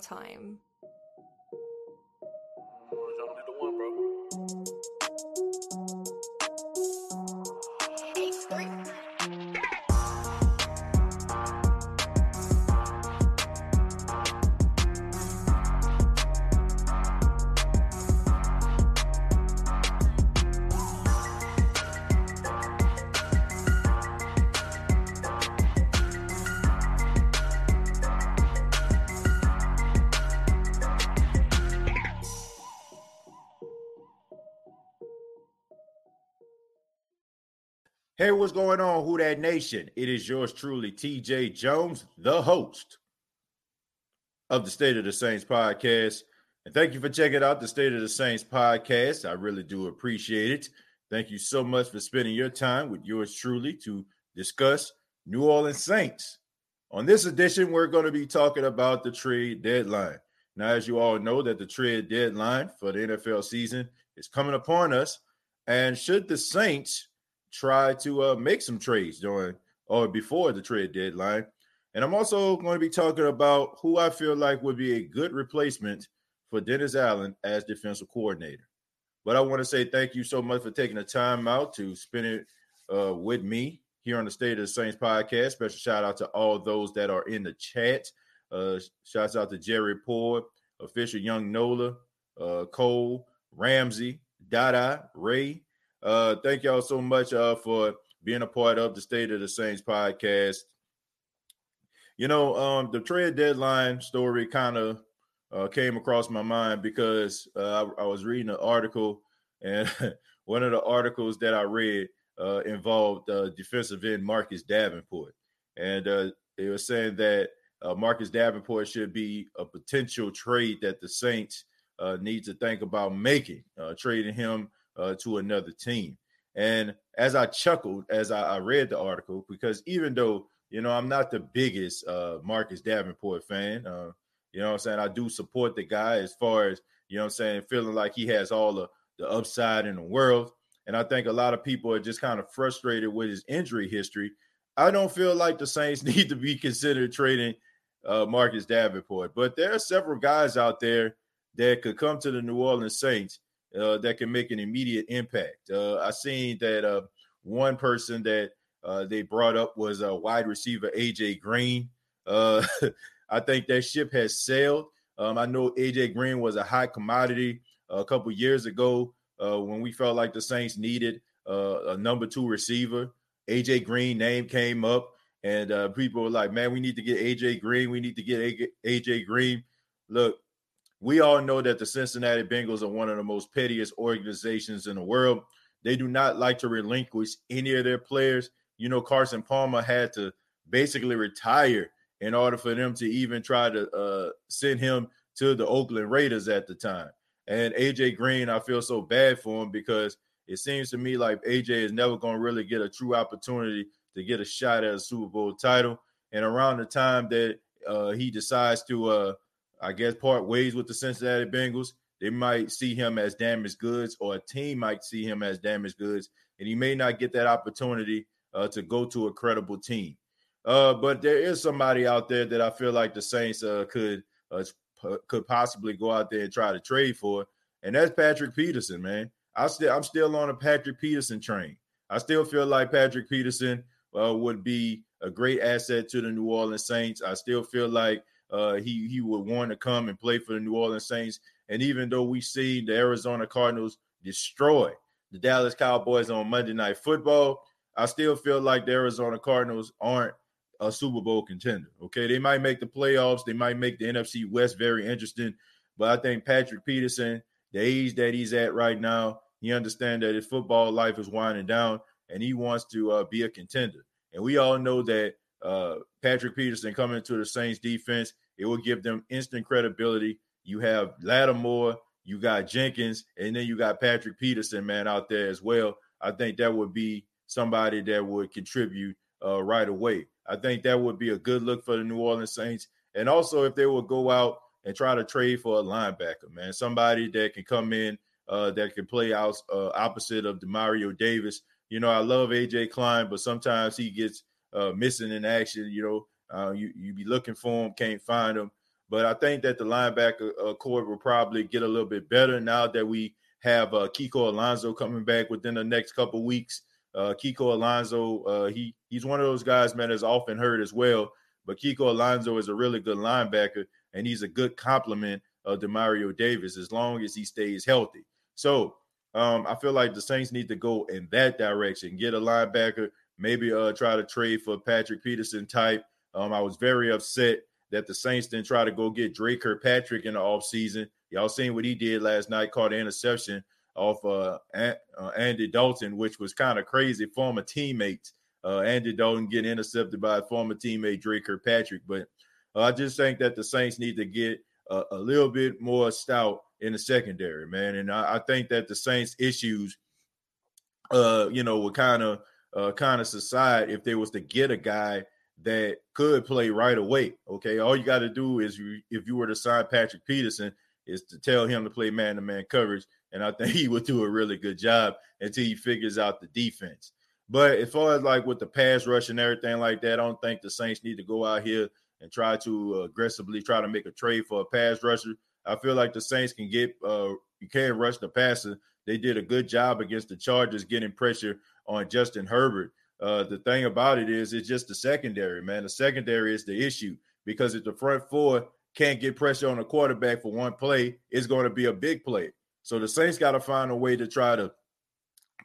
time. What's going on, Who Dat Nation? It is yours truly, TJ Jones, the host of the State of the Saints podcast. And thank you for checking out the State of the Saints podcast. I really do appreciate it. Thank you so much for spending your time with yours truly to discuss New Orleans Saints. On this edition, we're going to be talking about the trade deadline. Now, as you all know, that the trade deadline for the NFL season is coming upon us. And should the Saints try to uh, make some trades during or before the trade deadline. And I'm also going to be talking about who I feel like would be a good replacement for Dennis Allen as defensive coordinator. But I want to say thank you so much for taking the time out to spend it uh, with me here on the State of the Saints podcast. Special shout out to all those that are in the chat. Uh, shouts out to Jerry Poor, official Young Nola, uh, Cole, Ramsey, Dada, Ray, uh, thank y'all so much uh, for being a part of the State of the Saints podcast. You know, um, the trade deadline story kind of uh, came across my mind because uh, I, I, was reading an article, and one of the articles that I read uh, involved uh, defensive end Marcus Davenport, and uh, they were saying that uh, Marcus Davenport should be a potential trade that the Saints uh, need to think about making, uh, trading him uh, to another team. And as I chuckled as I, I, read the article, because even though you know I'm not the biggest uh, Marcus Davenport fan, uh, you know what I'm saying I do support the guy as far as you know I'm saying feeling like he has all the, the upside in the world. And I think a lot of people are just kind of frustrated with his injury history. I don't feel like the Saints need to be considered trading uh, Marcus Davenport, but there are several guys out there that could come to the New Orleans Saints uh, that can make an immediate impact. Uh, I seen that uh, one person that uh, they brought up was a wide receiver AJ Green. Uh, I think that ship has sailed. Um, I know AJ Green was a high commodity a couple years ago uh, when we felt like the Saints needed a number two receiver. AJ Green name came up, and people were like, "Man, we need to get AJ Green. We need to get AJ Green." Look, we all know that the Cincinnati Bengals are one of the most pettiest organizations in the world. They do not like to relinquish any of their players. You know, Carson Palmer had to basically retire in order for them to even try to uh, send him to the Oakland Raiders at the time. And AJ Green, I feel so bad for him because it seems to me like AJ is never going to really get a true opportunity to get a shot at a Super Bowl title. And around the time that uh, he decides to uh, I guess, part ways with the Cincinnati Bengals, they might see him as damaged goods, or a team might see him as damaged goods, and he may not get that opportunity uh, to go to a credible team. Uh, but there is somebody out there that I feel like the Saints uh, could uh, could possibly go out there and try to trade for, and that's Patrick Peterson, man. I still I'm still on a Patrick Peterson train. I still feel like Patrick Peterson uh, would be a great asset to the New Orleans Saints. I still feel like uh, he he would want to come and play for the New Orleans Saints. And even though we see the Arizona Cardinals destroy the Dallas Cowboys on Monday Night Football, I still feel like the Arizona Cardinals aren't a Super Bowl contender. Okay, they might make the playoffs, they might make the NFC West very interesting, but I think Patrick Peterson, the age that he's at right now, he understands that his football life is winding down, and he wants to uh, be a contender. And we all know that uh, Patrick Peterson coming to the Saints defense, it will give them instant credibility. You have Lattimore, you got Jenkins, and then you got Patrick Peterson, man, out there as well. I think that would be somebody that would contribute uh, right away. I think that would be a good look for the New Orleans Saints. And also, if they would go out and try to trade for a linebacker, man, somebody that can come in uh, that can play out uh, opposite of Demario Davis. You know, I love AJ Klein, but sometimes he gets uh, missing in action. You know, uh, you you be looking for him, can't find him. But I think that the linebacker uh, core will probably get a little bit better now that we have uh, Kiko Alonso coming back within the next couple weeks. Uh, Kiko Alonso, uh, he he's one of those guys, man, that's often hurt as well. But Kiko Alonso is a really good linebacker, and he's a good complement of Demario Davis as long as he stays healthy. So um, I feel like the Saints need to go in that direction, get a linebacker, maybe uh, try to trade for Patrick Peterson type. Um, I was very upset that the Saints didn't try to go get Dre Kirkpatrick in the offseason. Y'all seen what he did last night, caught an interception off uh, uh, Andy Dalton, which was kind of crazy. Former teammates, uh, Andy Dalton getting intercepted by former teammate, Dre Kirkpatrick. But uh, I just think that the Saints need to get a, a little bit more stout in the secondary, man. And I, I think that the Saints' issues, uh, you know, would kind of uh, kind of subside if they was to get a guy that could play right away. Okay, all you got to do is you, if you were to sign Patrick Peterson, is to tell him to play man-to-man coverage, and I think he would do a really good job until he figures out the defense. But as far as like with the pass rush and everything like that, I don't think the Saints need to go out here and try to aggressively try to make a trade for a pass rusher. I feel like the Saints can get uh you can't rush the passer. They did a good job against the Chargers getting pressure on Justin Herbert. Uh, the thing about it is, it's just the secondary, man. The secondary is the issue because if the front four can't get pressure on the quarterback for one play, it's going to be a big play. So the Saints got to find a way to try to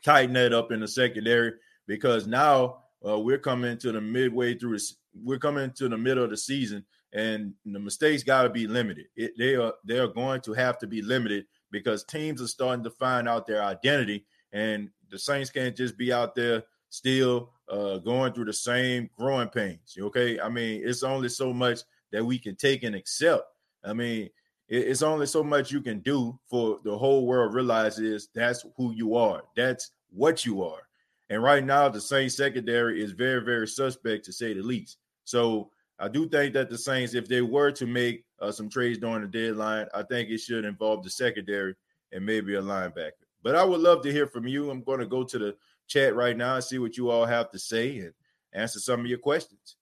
tighten that up in the secondary because now uh, we're coming to the midway through. We're coming to the middle of the season, and the mistakes got to be limited. It, they are they are going to have to be limited because teams are starting to find out their identity, and the Saints can't just be out there still uh, going through the same growing pains. Okay, I mean it's only so much that we can take and accept. I mean it's only so much you can do for the whole world realizes that's who you are. That's what you are. And right now, the Saints secondary is very, very suspect to say the least. So I do think that the Saints, if they were to make uh, some trades during the deadline, I think it should involve the secondary and maybe a linebacker. But I would love to hear from you. I'm going to go to the chat right now and see what you all have to say and answer some of your questions.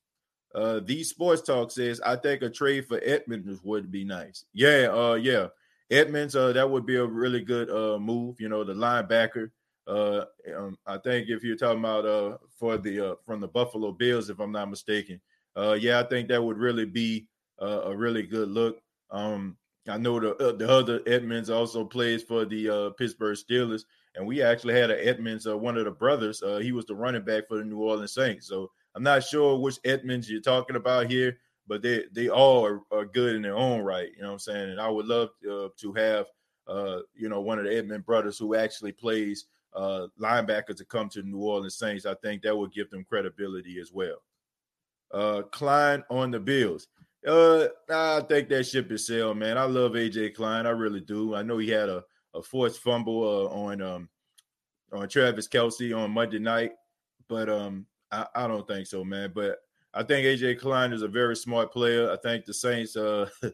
Uh, the sports talk says, I think a trade for Edmunds would be nice. Yeah, uh, yeah. Edmunds, uh, that would be a really good uh move, you know, the linebacker. Uh, um, I think if you're talking about uh for the uh from the Buffalo Bills, if I'm not mistaken, uh, yeah, I think that would really be uh, a really good look. Um, I know the uh, the other Edmunds also plays for the uh, Pittsburgh Steelers, and we actually had an Edmunds, uh, one of the brothers. Uh, he was the running back for the New Orleans Saints. So I'm not sure which Edmunds you're talking about here, but they they all are, are good in their own right. You know what I'm saying? And I would love uh, to have uh, you know one of the Edmunds brothers who actually plays uh, linebacker to come to the New Orleans Saints. I think that would give them credibility as well. Uh, Klein on the Bills. I think that ship is sailed, man. I love AJ Klein. I really do. I know he had a, a forced fumble uh, on um on Travis Kelce on Monday night, but um I, I don't think so, man. But I think AJ Klein is a very smart player. I think the Saints uh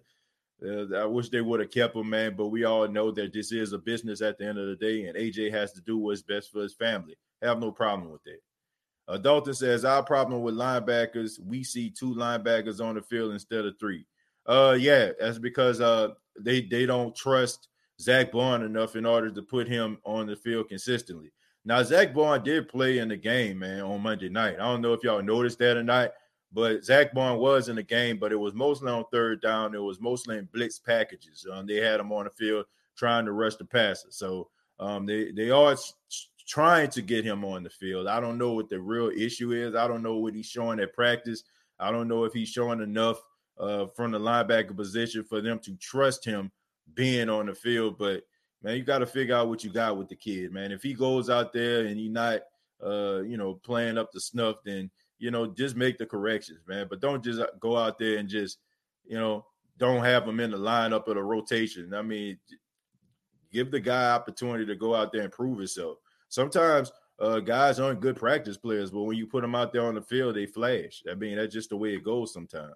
Uh, I wish they would have kept him, man. But we all know that this is a business at the end of the day, and AJ has to do what's best for his family. Have no problem with that. Uh, Dalton says our problem with linebackers, we see two linebackers on the field instead of three. Uh, yeah, that's because uh they they don't trust Zack Baun enough in order to put him on the field consistently. Now Zack Baun did play in the game, man, on Monday night. I don't know if y'all noticed that or not, but Zack Baun was in the game, but it was mostly on third down. It was mostly in blitz packages. Um, they had him on the field trying to rush the passer. So um, they they are trying to get him on the field. I don't know what the real issue is. I don't know what he's showing at practice. I don't know if he's showing enough uh, from the linebacker position for them to trust him being on the field. But man, you got to figure out what you got with the kid, man. If he goes out there and he's not, uh, you know, playing up the snuff, then you know, just make the corrections, man. But don't just uh, go out there and just, you know, don't have him in the lineup or the rotation. I mean, give the guy opportunity to go out there and prove himself sometimes uh, guys aren't good practice players, but when you put them out there on the field, they flash. I mean, that's just the way it goes sometimes.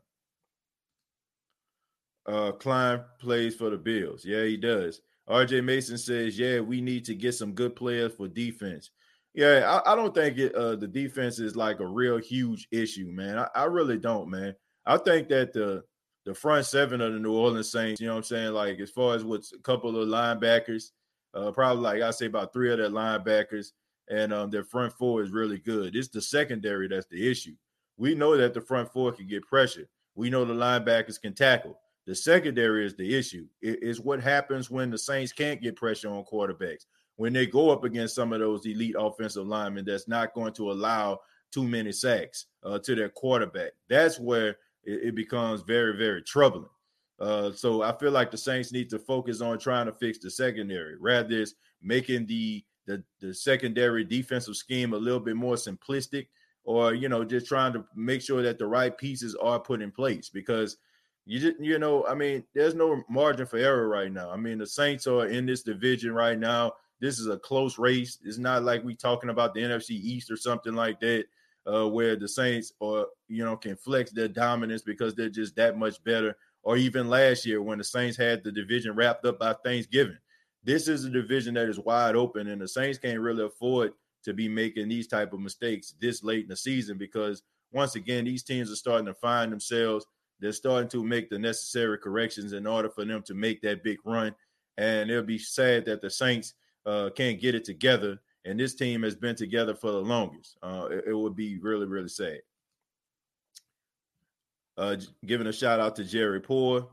Uh, Klein plays for the Bills. Yeah, he does. RJ Mason says, "Yeah, we need to get some good players for defense." Yeah, I, I don't think it, uh, the defense is like a real huge issue, man. I, I, really don't, man. I think that the the front seven of the New Orleans Saints, you know what I'm saying? Like as far as what's a couple of linebackers, uh, probably like I say about three of their linebackers, and um, their front four is really good. It's the secondary that's the issue. We know that the front four can get pressure. We know the linebackers can tackle. The secondary is the issue. It is what happens when the Saints can't get pressure on quarterbacks. When they go up against some of those elite offensive linemen that's not going to allow too many sacks uh, to their quarterback. That's where it, it becomes very, very troubling. Uh, so I feel like the Saints need to focus on trying to fix the secondary rather than making the, the the secondary defensive scheme a little bit more simplistic, or you know, just trying to make sure that the right pieces are put in place because you just you know, I mean, there's no margin for error right now. I mean, the Saints are in this division right now. This is a close race. It's not like we talking about the NFC East or something like that uh, where the Saints or you know can flex their dominance because they're just that much better. Or even last year when the Saints had the division wrapped up by Thanksgiving. This is a division that is wide open, and the Saints can't really afford to be making these type of mistakes this late in the season because once again, these teams are starting to find themselves. They're starting to make the necessary corrections in order for them to make that big run. And it'll be sad that the Saints uh, can't get it together and this team has been together for the longest. Uh, it, it, would be really, really sad. Uh, giving a shout out to Jerry Poor,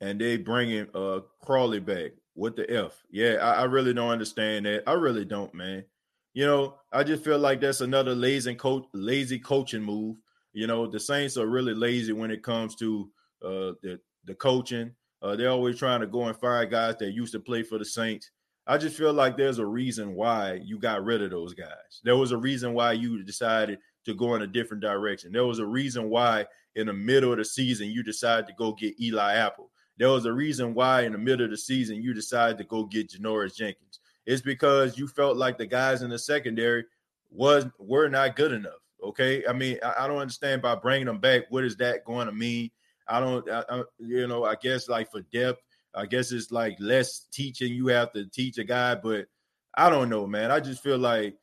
and they bringing uh Crawley back. What the f? Yeah, I, I, really don't understand that. I really don't, man. You know, I just feel like that's another lazy coach, lazy coaching move. You know, the Saints are really lazy when it comes to uh the the coaching. Uh, they're always trying to go and fire guys that used to play for the Saints. I just feel like there's a reason why you got rid of those guys. There was a reason why you decided to go in a different direction. There was a reason why in the middle of the season you decided to go get Eli Apple. There was a reason why in the middle of the season you decided to go get Janoris Jenkins. It's because you felt like the guys in the secondary was were not good enough. Okay, I mean I, I don't understand by bringing them back. What is that going to mean? I don't, I, I, you know. I guess like for depth, I guess it's like less teaching you have to teach a guy, but I don't know, man. I just feel like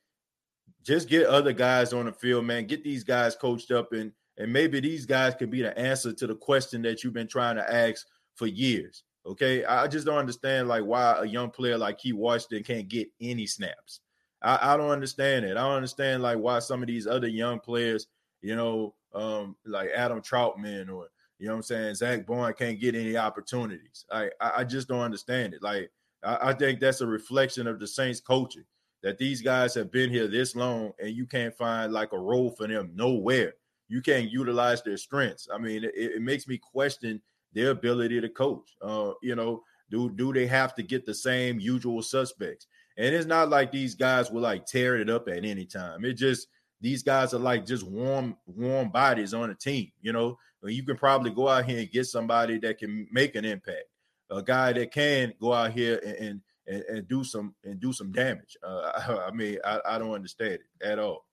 just get other guys on the field, man. Get these guys coached up, and and maybe these guys could be the answer to the question that you've been trying to ask for years. Okay, I just don't understand like why a young player like Keith Washington can't get any snaps. I, I don't understand it. I don't understand like why some of these other young players, you know, um, like Adam Trautman or you know I'm saying? Zack Baun can't get any opportunities. I I just don't understand it. Like I, I think that's a reflection of the Saints coaching that these guys have been here this long and you can't find like a role for them nowhere. You can't utilize their strengths. I mean, it, it makes me question their ability to coach. Uh, you know, do do they have to get the same usual suspects? And it's not like these guys will like tear it up at any time. It just these guys are like just warm, warm bodies on a team. You know, you can probably go out here and get somebody that can make an impact, a guy that can go out here and and, and do some and do some damage. Uh, I, I, mean, I, I don't understand it at all.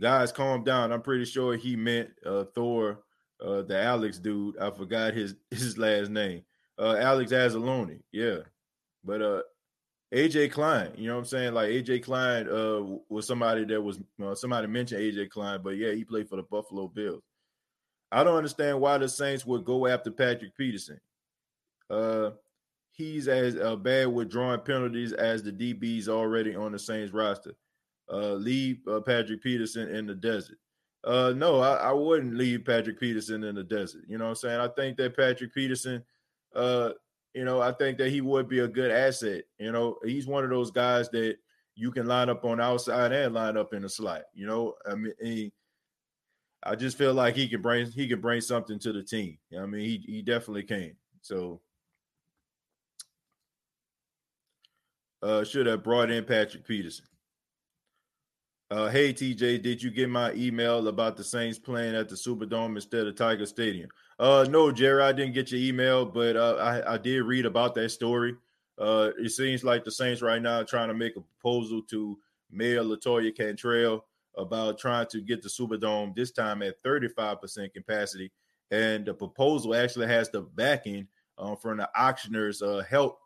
Guys, calm down. I'm pretty sure he meant uh, Thor, uh, the Alex dude. I forgot his his last name. Uh, Alex Anzalone. Yeah, but uh, AJ Klein, you know what I'm saying? Like AJ Klein uh, was somebody that was uh, somebody mentioned AJ Klein, but yeah, he played for the Buffalo Bills. I don't understand why the Saints would go after Patrick Peterson. Uh, he's as uh, bad with drawing penalties as the DBs already on the Saints roster. Uh, leave uh, Patrick Peterson in the desert. Uh, no, I, I, wouldn't leave Patrick Peterson in the desert. You know what I'm saying? I think that Patrick Peterson uh, you know, I think that he would be a good asset. You know, he's one of those guys that you can line up on outside and line up in the slot. You know, I mean, he, I just feel like he can bring he can bring something to the team. I mean, he he definitely can. So, uh, should have brought in Patrick Peterson. Uh, hey TJ, did you get my email about the Saints playing at the Superdome instead of Tiger Stadium? Uh, no, Jerry, I didn't get your email, but uh, I, I did read about that story. Uh, it seems like the Saints right now are trying to make a proposal to Mayor Latoya Cantrell about trying to get the Superdome this time at 35% capacity. And the proposal actually has the backing uh, from the Ochsner's uh, health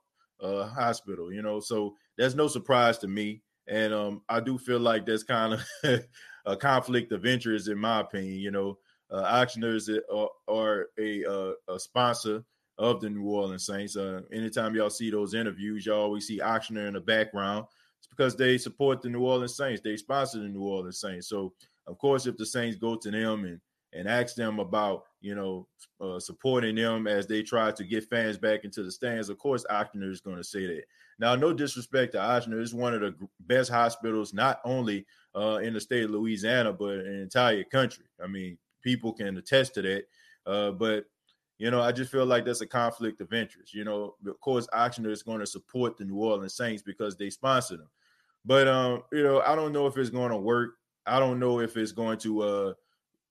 uh, hospital, you know, so that's no surprise to me. And um, I do feel like there's kind of a conflict of interest, in my opinion. You know, uh, Ochsners are, are a, uh, a sponsor of the New Orleans Saints. Uh, anytime y'all see those interviews, y'all always see Ochsner in the background. It's because they support the New Orleans Saints. They sponsor the New Orleans Saints. So, of course, if the Saints go to them and and ask them about you know uh, supporting them as they try to get fans back into the stands, of course, Ochsner is going to say that. Now, no disrespect to Ochsner, it's one of the best hospitals, not only uh, in the state of Louisiana, but in the entire country. I mean, people can attest to that. Uh, but you know, I just feel like that's a conflict of interest. You know, of course, Ochsner is going to support the New Orleans Saints because they sponsor them. But um, you know, I don't know if it's going to work. I don't know if it's going to uh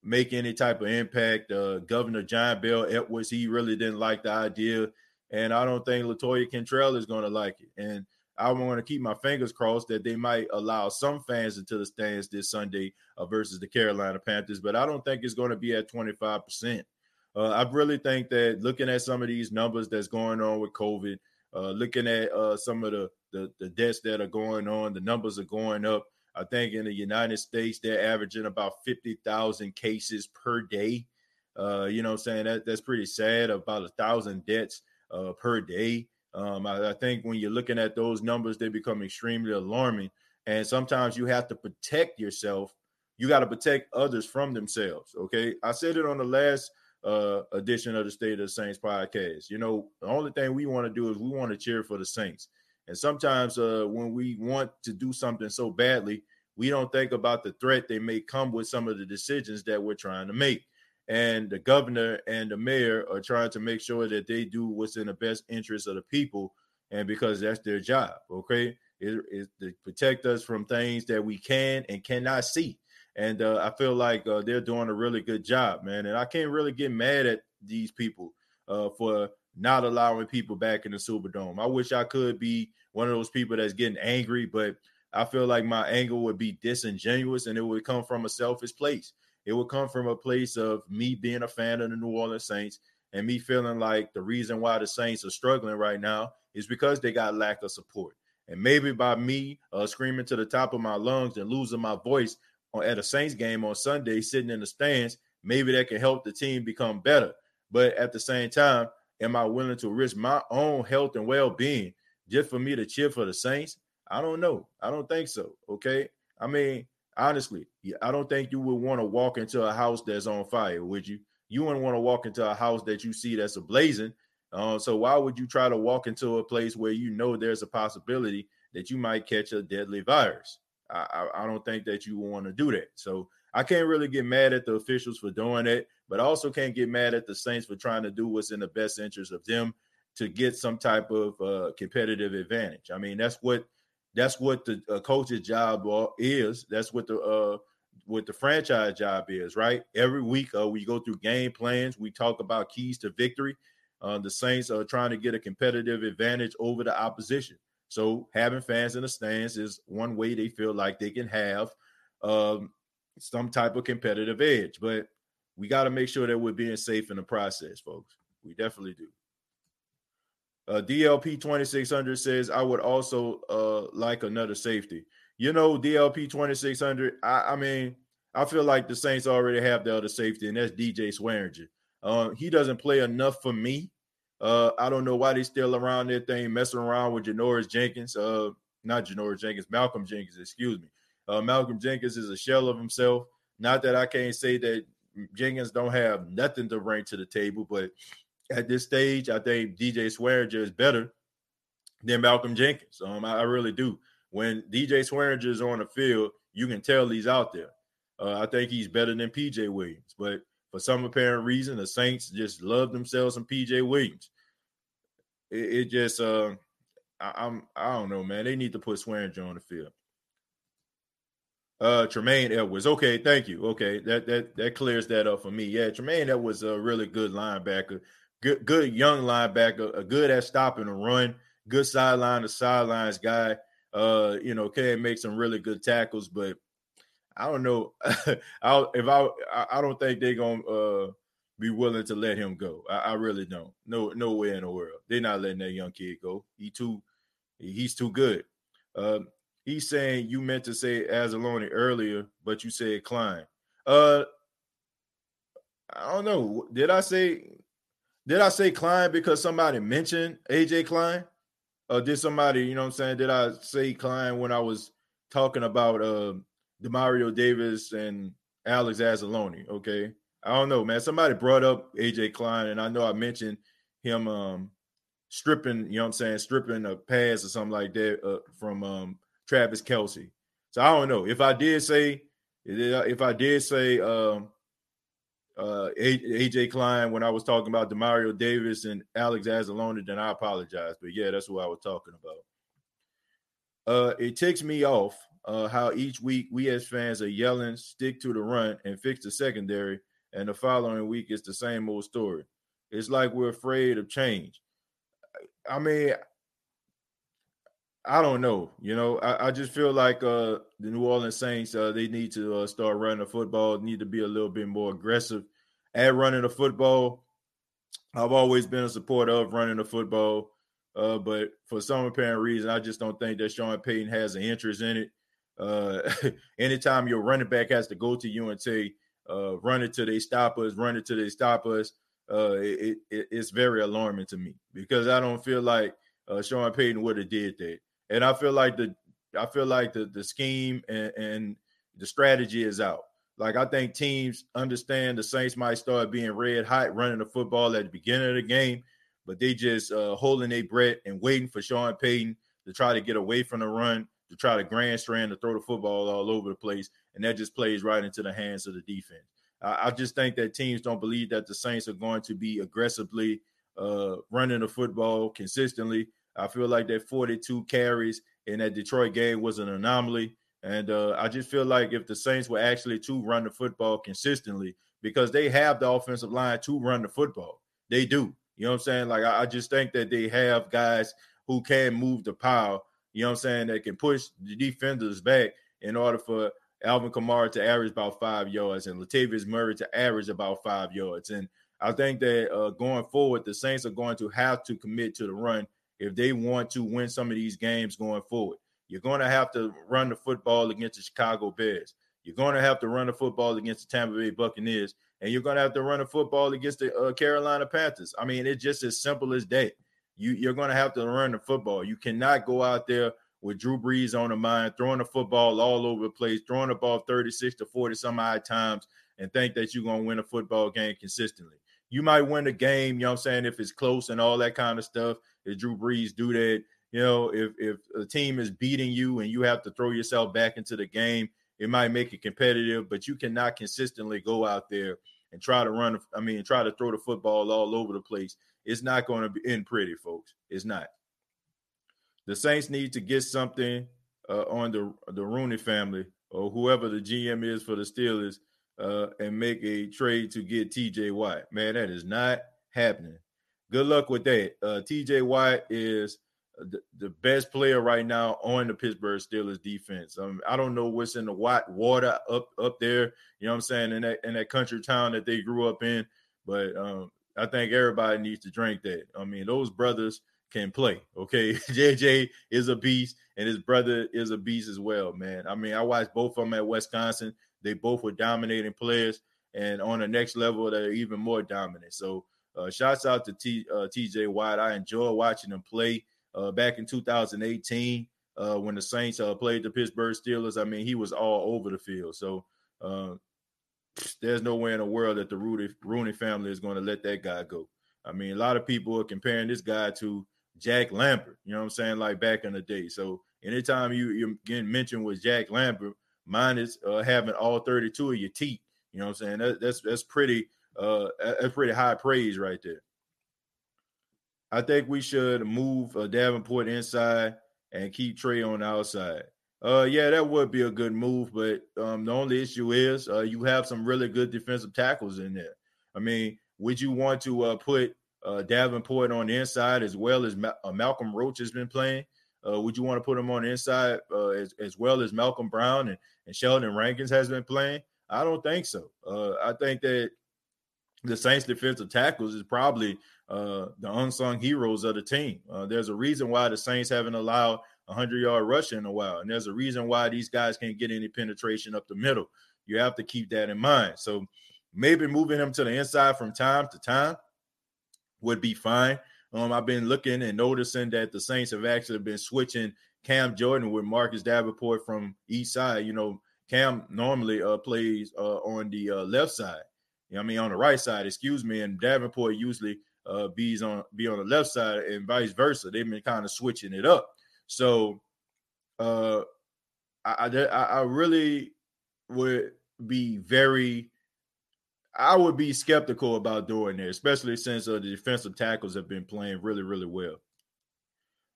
make any type of impact. Uh, Governor John Bel Edwards, he really didn't like the idea and I don't think Latoya Cantrell is going to like it. And I want to keep my fingers crossed that they might allow some fans into the stands this Sunday uh, versus the Carolina Panthers, but I don't think it's going to be at 25%. Uh, I really think that looking at some of these numbers that's going on with COVID, uh, looking at uh, some of the, the, the deaths that are going on, the numbers are going up. I think in the United States they're averaging about 50,000 cases per day. Uh, you know, I'm saying that that's pretty sad. About a thousand deaths uh, per day. Um, I, I, think when you're looking at those numbers, they become extremely alarming. And sometimes you have to protect yourself. You got to protect others from themselves. Okay. I said it on the last uh, edition of the State of the Saints podcast. You know, the only thing we want to do is we want to cheer for the Saints. And sometimes uh, when we want to do something so badly, we don't think about the threat they may come with some of the decisions that we're trying to make and the governor and the mayor are trying to make sure that they do what's in the best interest of the people and because that's their job okay? It is to protect us from things that we can and cannot see. And uh, i feel like uh, they're doing a really good job man. And i can't really get mad at these people uh, for not allowing people back in the superdome. I wish i could be one of those people that's getting angry but i feel like my anger would be disingenuous and it would come from a selfish place it would come from a place of me being a fan of the New Orleans Saints and me feeling like the reason why the Saints are struggling right now is because they got lack of support. And maybe by me uh, screaming to the top of my lungs and losing my voice at a Saints game on Sunday, sitting in the stands, maybe that can help the team become better. But at the same time, am I willing to risk my own health and well being just for me to cheer for the Saints? I don't know. I don't think so. Okay. I mean, honestly, I don't think you would want to walk into a house that's on fire, would you? You wouldn't want to walk into a house that you see that's ablazing. Uh, so why would you try to walk into a place where you know there's a possibility that you might catch a deadly virus? I, I, I don't think that you want to do that. So I can't really get mad at the officials for doing it, but I also can't get mad at the Saints for trying to do what's in the best interest of them to get some type of uh, competitive advantage. I mean, that's what that's what the uh, coach's job is. That's what the uh, what the franchise job is, right? Every week uh, we go through game plans. We talk about keys to victory. Uh, the Saints are trying to get a competitive advantage over the opposition. So having fans in the stands is one way they feel like they can have um, some type of competitive edge. But we got to make sure that we're being safe in the process, folks. We definitely do. Uh, DLP 2600 says, I would also uh, like another safety. You know, DLP 2600, I, I, mean, I feel like the Saints already have the other safety, and that's DJ Swearinger. Uh, he doesn't play enough for me. Uh, I don't know why they still around that thing, messing around with Janoris Jenkins. Uh, not Janoris Jenkins, Malcolm Jenkins, excuse me. Uh, Malcolm Jenkins is a shell of himself. Not that I can't say that Jenkins don't have nothing to bring to the table, but at this stage, I think DJ Swearinger is better than Malcolm Jenkins. Um, I, I really do. When DJ Swearinger is on the field, you can tell he's out there. Uh, I think he's better than PJ Williams, but for some apparent reason, the Saints just love themselves some PJ Williams. It, it just, uh, I, am I don't know, man. They need to put Swearinger on the field. Uh, Tremaine Edmunds. Okay, thank you. Okay, that that that clears that up for me. Yeah, Tremaine Edmunds a really good linebacker good, good young linebacker, a good at stopping a run, good sideline to sidelines guy. Uh, you know, can make some really good tackles, but I don't know. I if I I don't think they're gonna uh be willing to let him go. I, I, really don't. No, no way in the world. They're not letting that young kid go. He too, he's too good. Uh, he's saying you meant to say Anzalone earlier, but you said Klein. Uh, I don't know. Did I say did I say Klein because somebody mentioned AJ Klein? Did somebody, you know what I'm saying? Did I say Klein when I was talking about uh Demario Davis and Alex Anzalone? Okay. I don't know, man. Somebody brought up AJ Klein, and I know I mentioned him um stripping, you know what I'm saying, stripping a pass or something like that uh, from um Travis Kelce. So I don't know. If I did say if I did say um uh, AJ Klein when I was talking about Demario Davis and Alex Anzalone, then I apologize. But yeah, that's what I was talking about. Uh, it ticks me off uh, how each week we as fans are yelling, stick to the run and fix the secondary, and the following week it's the same old story. It's like we're afraid of change. I mean, I don't know. You know, I, I just feel like uh, the New Orleans Saints uh, they need to uh, start running the football. Need to be a little bit more aggressive at running the football. I've always been a supporter of running the football, uh, but for some apparent reason, I just don't think that Sean Payton has an interest in it. Uh, anytime your running back has to go to you and say, uh, "Run it till they stop us," "Run it till they stop us," it, it, it's very alarming to me because I don't feel like Sean Payton would have did that and I feel like the I feel like the the scheme and, and the strategy is out. Like I think teams understand the Saints might start being red hot running the football at the beginning of the game, but they just uh, holding their breath and waiting for Sean Payton to try to get away from the run, to try to grand strand, to throw the football all over the place, and that just plays right into the hands of the defense. I, I just think that teams don't believe that the Saints are going to be aggressively uh, running the football consistently I feel like that 42 carries in that Detroit game was an anomaly. And uh, I just feel like if the Saints were actually to run the football consistently, because they have the offensive line to run the football, they do. You know what I'm saying? Like I, I just think that they have guys who can move the pile, You know what I'm saying? That can push the defenders back in order for Alvin Kamara to average about five yards and Latavius Murray to average about five yards. And I think that uh, going forward, the Saints are going to have to commit to the run if they want to win some of these games going forward. You're going to have to run the football against the Chicago Bears. You're going to have to run the football against the Tampa Bay Buccaneers, and you're going to have to run the football against the uh, Carolina Panthers. I mean, it's just as simple as that. You, you're going to have to run the football. You cannot go out there with Drew Brees on the mind, throwing the football all over the place, throwing the ball 36 to 40 some odd times, and think that you're going to win a football game consistently. You might win a game, you know what I'm saying, if it's close and all that kind of stuff if Drew Brees do that. You know, if if a team is beating you and you have to throw yourself back into the game, it might make it competitive, but you cannot consistently go out there and try to run. I mean, try to throw the football all over the place. It's not going to end pretty, folks. It's not. The Saints need to get something uh, on the the Rooney family or whoever the GM is for the Steelers uh, and make a trade to get TJ Watt. Man, that is not happening good luck with that. Uh, TJ Watt is the, the best player right now on the Pittsburgh Steelers defense. Um, I don't know what's in the Watt water up up there. You know what I'm saying in that in that country town that they grew up in, but um, I think everybody needs to drink that. I mean, those brothers can play. Okay, JJ is a beast, and his brother is a beast as well. Man, I mean, I watched both of them at Wisconsin. They both were dominating players, and on the next level, they're even more dominant. So uh, shouts out to T, uh, TJ Watt. I enjoy watching him play. Uh, back in 2018, uh, when the Saints uh, played the Pittsburgh Steelers, I mean, he was all over the field. So uh, there's no way in the world that the Rooney, Rooney family is going to let that guy go. I mean, a lot of people are comparing this guy to Jack Lambert. You know what I'm saying? Like back in the day. So anytime you you're getting mentioned with Jack Lambert, mine is having all 32 of your teeth. You know what I'm saying? That, that's that's pretty uh, that's pretty high praise right there. I think we should move uh, Davenport inside and keep Trey on the outside. Uh, yeah, that would be a good move, but um, the only issue is uh, you have some really good defensive tackles in there. I mean, would you want to uh, put uh, Davenport on the inside as well as Ma- uh, Malcolm Roach has been playing? Uh, would you want to put him on the inside uh, as, as well as Malcolm Brown and, and Sheldon Rankins has been playing? I don't think so. Uh, I think that the Saints defensive tackles is probably uh, the unsung heroes of the team. Uh, there's a reason why the Saints haven't allowed a 100 yard rush in a while. And there's a reason why these guys can't get any penetration up the middle. You have to keep that in mind. So maybe moving him to the inside from time to time would be fine. Um, I've been looking and noticing that the Saints have actually been switching Cam Jordan with Marcus Davenport from east side. You know, Cam normally uh, plays uh, on the uh, left side. You know I mean, on the right side, excuse me, and Davenport usually uh, bees on be on the left side and vice versa. They've been kind of switching it up. So, uh, I, I I really would be very I would be skeptical about doing it, especially since uh, the defensive tackles have been playing really, really well.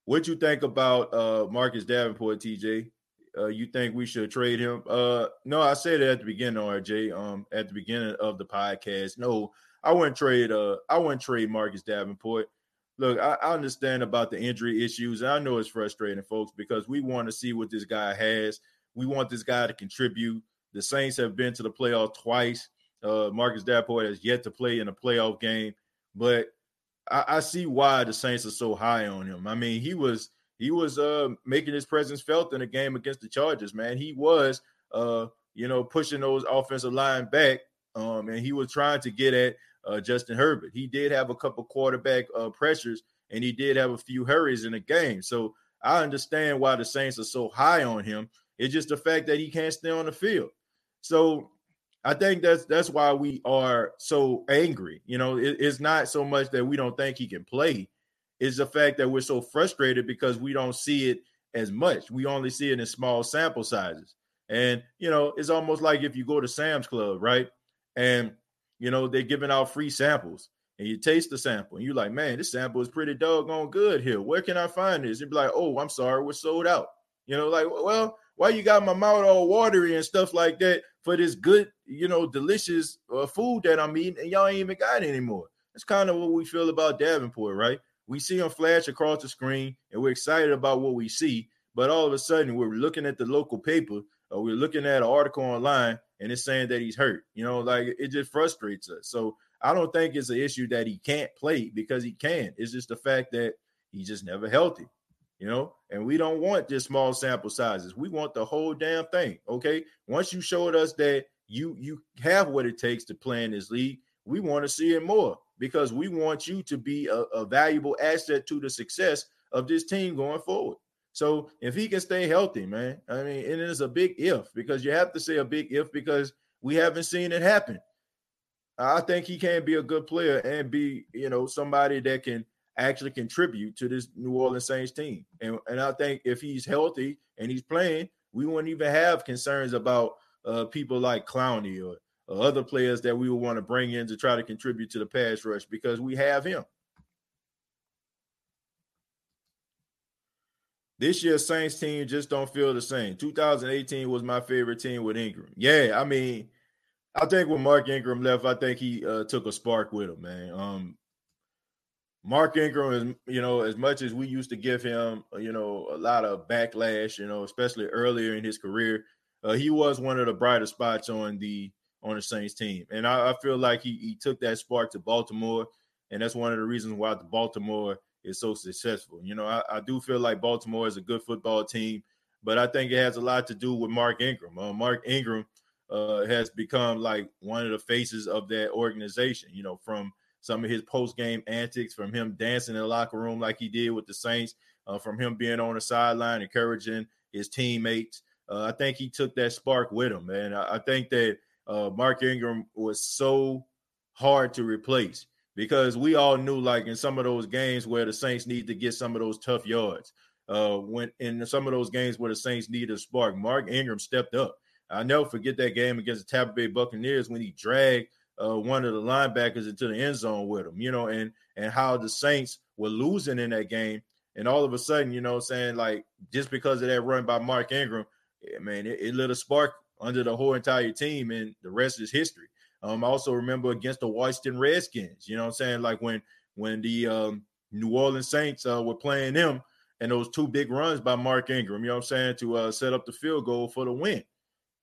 What you think about uh, Marcus Davenport, TJ? Uh, you think we should trade him? Uh, no, I said it at the beginning, RJ. Um, at the beginning of the podcast. No, I wouldn't trade. Uh, I wouldn't trade Marcus Davenport. Look, I, I understand about the injury issues. I know it's frustrating, folks, because we want to see what this guy has. We want this guy to contribute. The Saints have been to the playoff twice. Uh, Marcus Davenport has yet to play in a playoff game, but I, I, see why the Saints are so high on him. I mean, he was he was uh, making his presence felt in a game against the Chargers. Man, he was uh, you know pushing those offensive line back, um, and he was trying to get at uh, Justin Herbert. He did have a couple quarterback uh, pressures, and he did have a few hurries in the game. So I understand why the Saints are so high on him. It's just the fact that he can't stay on the field. So I think that's that's why we are so angry. You know, it, it's not so much that we don't think he can play; it's the fact that we're so frustrated because we don't see it as much. We only see it in small sample sizes, and you know, it's almost like if you go to Sam's Club, right? And you know they're giving out free samples, and you taste the sample, and you're like, "Man, this sample is pretty doggone good here. Where can I find this?" And be like, "Oh, I'm sorry, we're sold out." You know, like, well, why you got my mouth all watery and stuff like that for this good, you know, delicious uh, food that I'm eating, and y'all ain't even got it anymore. That's kind of what we feel about Davenport, right? We see him flash across the screen, and we're excited about what we see. But all of a sudden, we're looking at the local paper, or we're looking at an article online, and it's saying that he's hurt. You know, like it just frustrates us. So I don't think it's an issue that he can't play because he can. It's just the fact that he's just never healthy you know, and we don't want just small sample sizes. We want the whole damn thing. Okay. Once you showed us that you you have what it takes to play in this league, we want to see it more because we want you to be a, a valuable asset to the success of this team going forward. So if he can stay healthy, man, I mean, and it is a big if because you have to say a big if because we haven't seen it happen. I think he can be a good player and be, you know, somebody that can actually contribute to this New Orleans Saints team. And, and I think if he's healthy and he's playing, we wouldn't even have concerns about uh, people like Clowney or, or other players that we would want to bring in to try to contribute to the pass rush because we have him. This year's Saints team just don't feel the same. 2018 was my favorite team with Ingram. Yeah, I mean, I think when Mark Ingram left, I think he uh, took a spark with him, man. Um, Mark Ingram is, you know, as much as we used to give him, uh, you know, a lot of backlash, you know, especially earlier in his career, uh, he was one of the brighter spots on the on the Saints team, and I, I feel like he he took that spark to Baltimore, and that's one of the reasons why the Baltimore is so successful. You know, I, I do feel like Baltimore is a good football team, but I think it has a lot to do with Mark Ingram. Uh, Mark Ingram uh, has become like one of the faces of that organization. You know, from some of his post game antics, from him dancing in the locker room like he did with the Saints, uh, from him being on the sideline encouraging his teammates. Uh, I think he took that spark with him, man. I, I think that uh, Mark Ingram was so hard to replace because we all knew, like in some of those games where the Saints need to get some of those tough yards, uh, when in some of those games where the Saints need a spark, Mark Ingram stepped up. I never forget that game against the Tampa Bay Buccaneers when he dragged uh, one of the linebackers into the end zone with him, you know, and and how the Saints were losing in that game. And all of a sudden, you know, saying like just because of that run by Mark Ingram, man, it, it, lit a spark under the whole entire team, and the rest is history. Um, I also remember against the Washington Redskins, you know what I'm saying? Like when when the um, New Orleans Saints uh, were playing them and those two big runs by Mark Ingram, you know what I'm saying, to uh, set up the field goal for the win.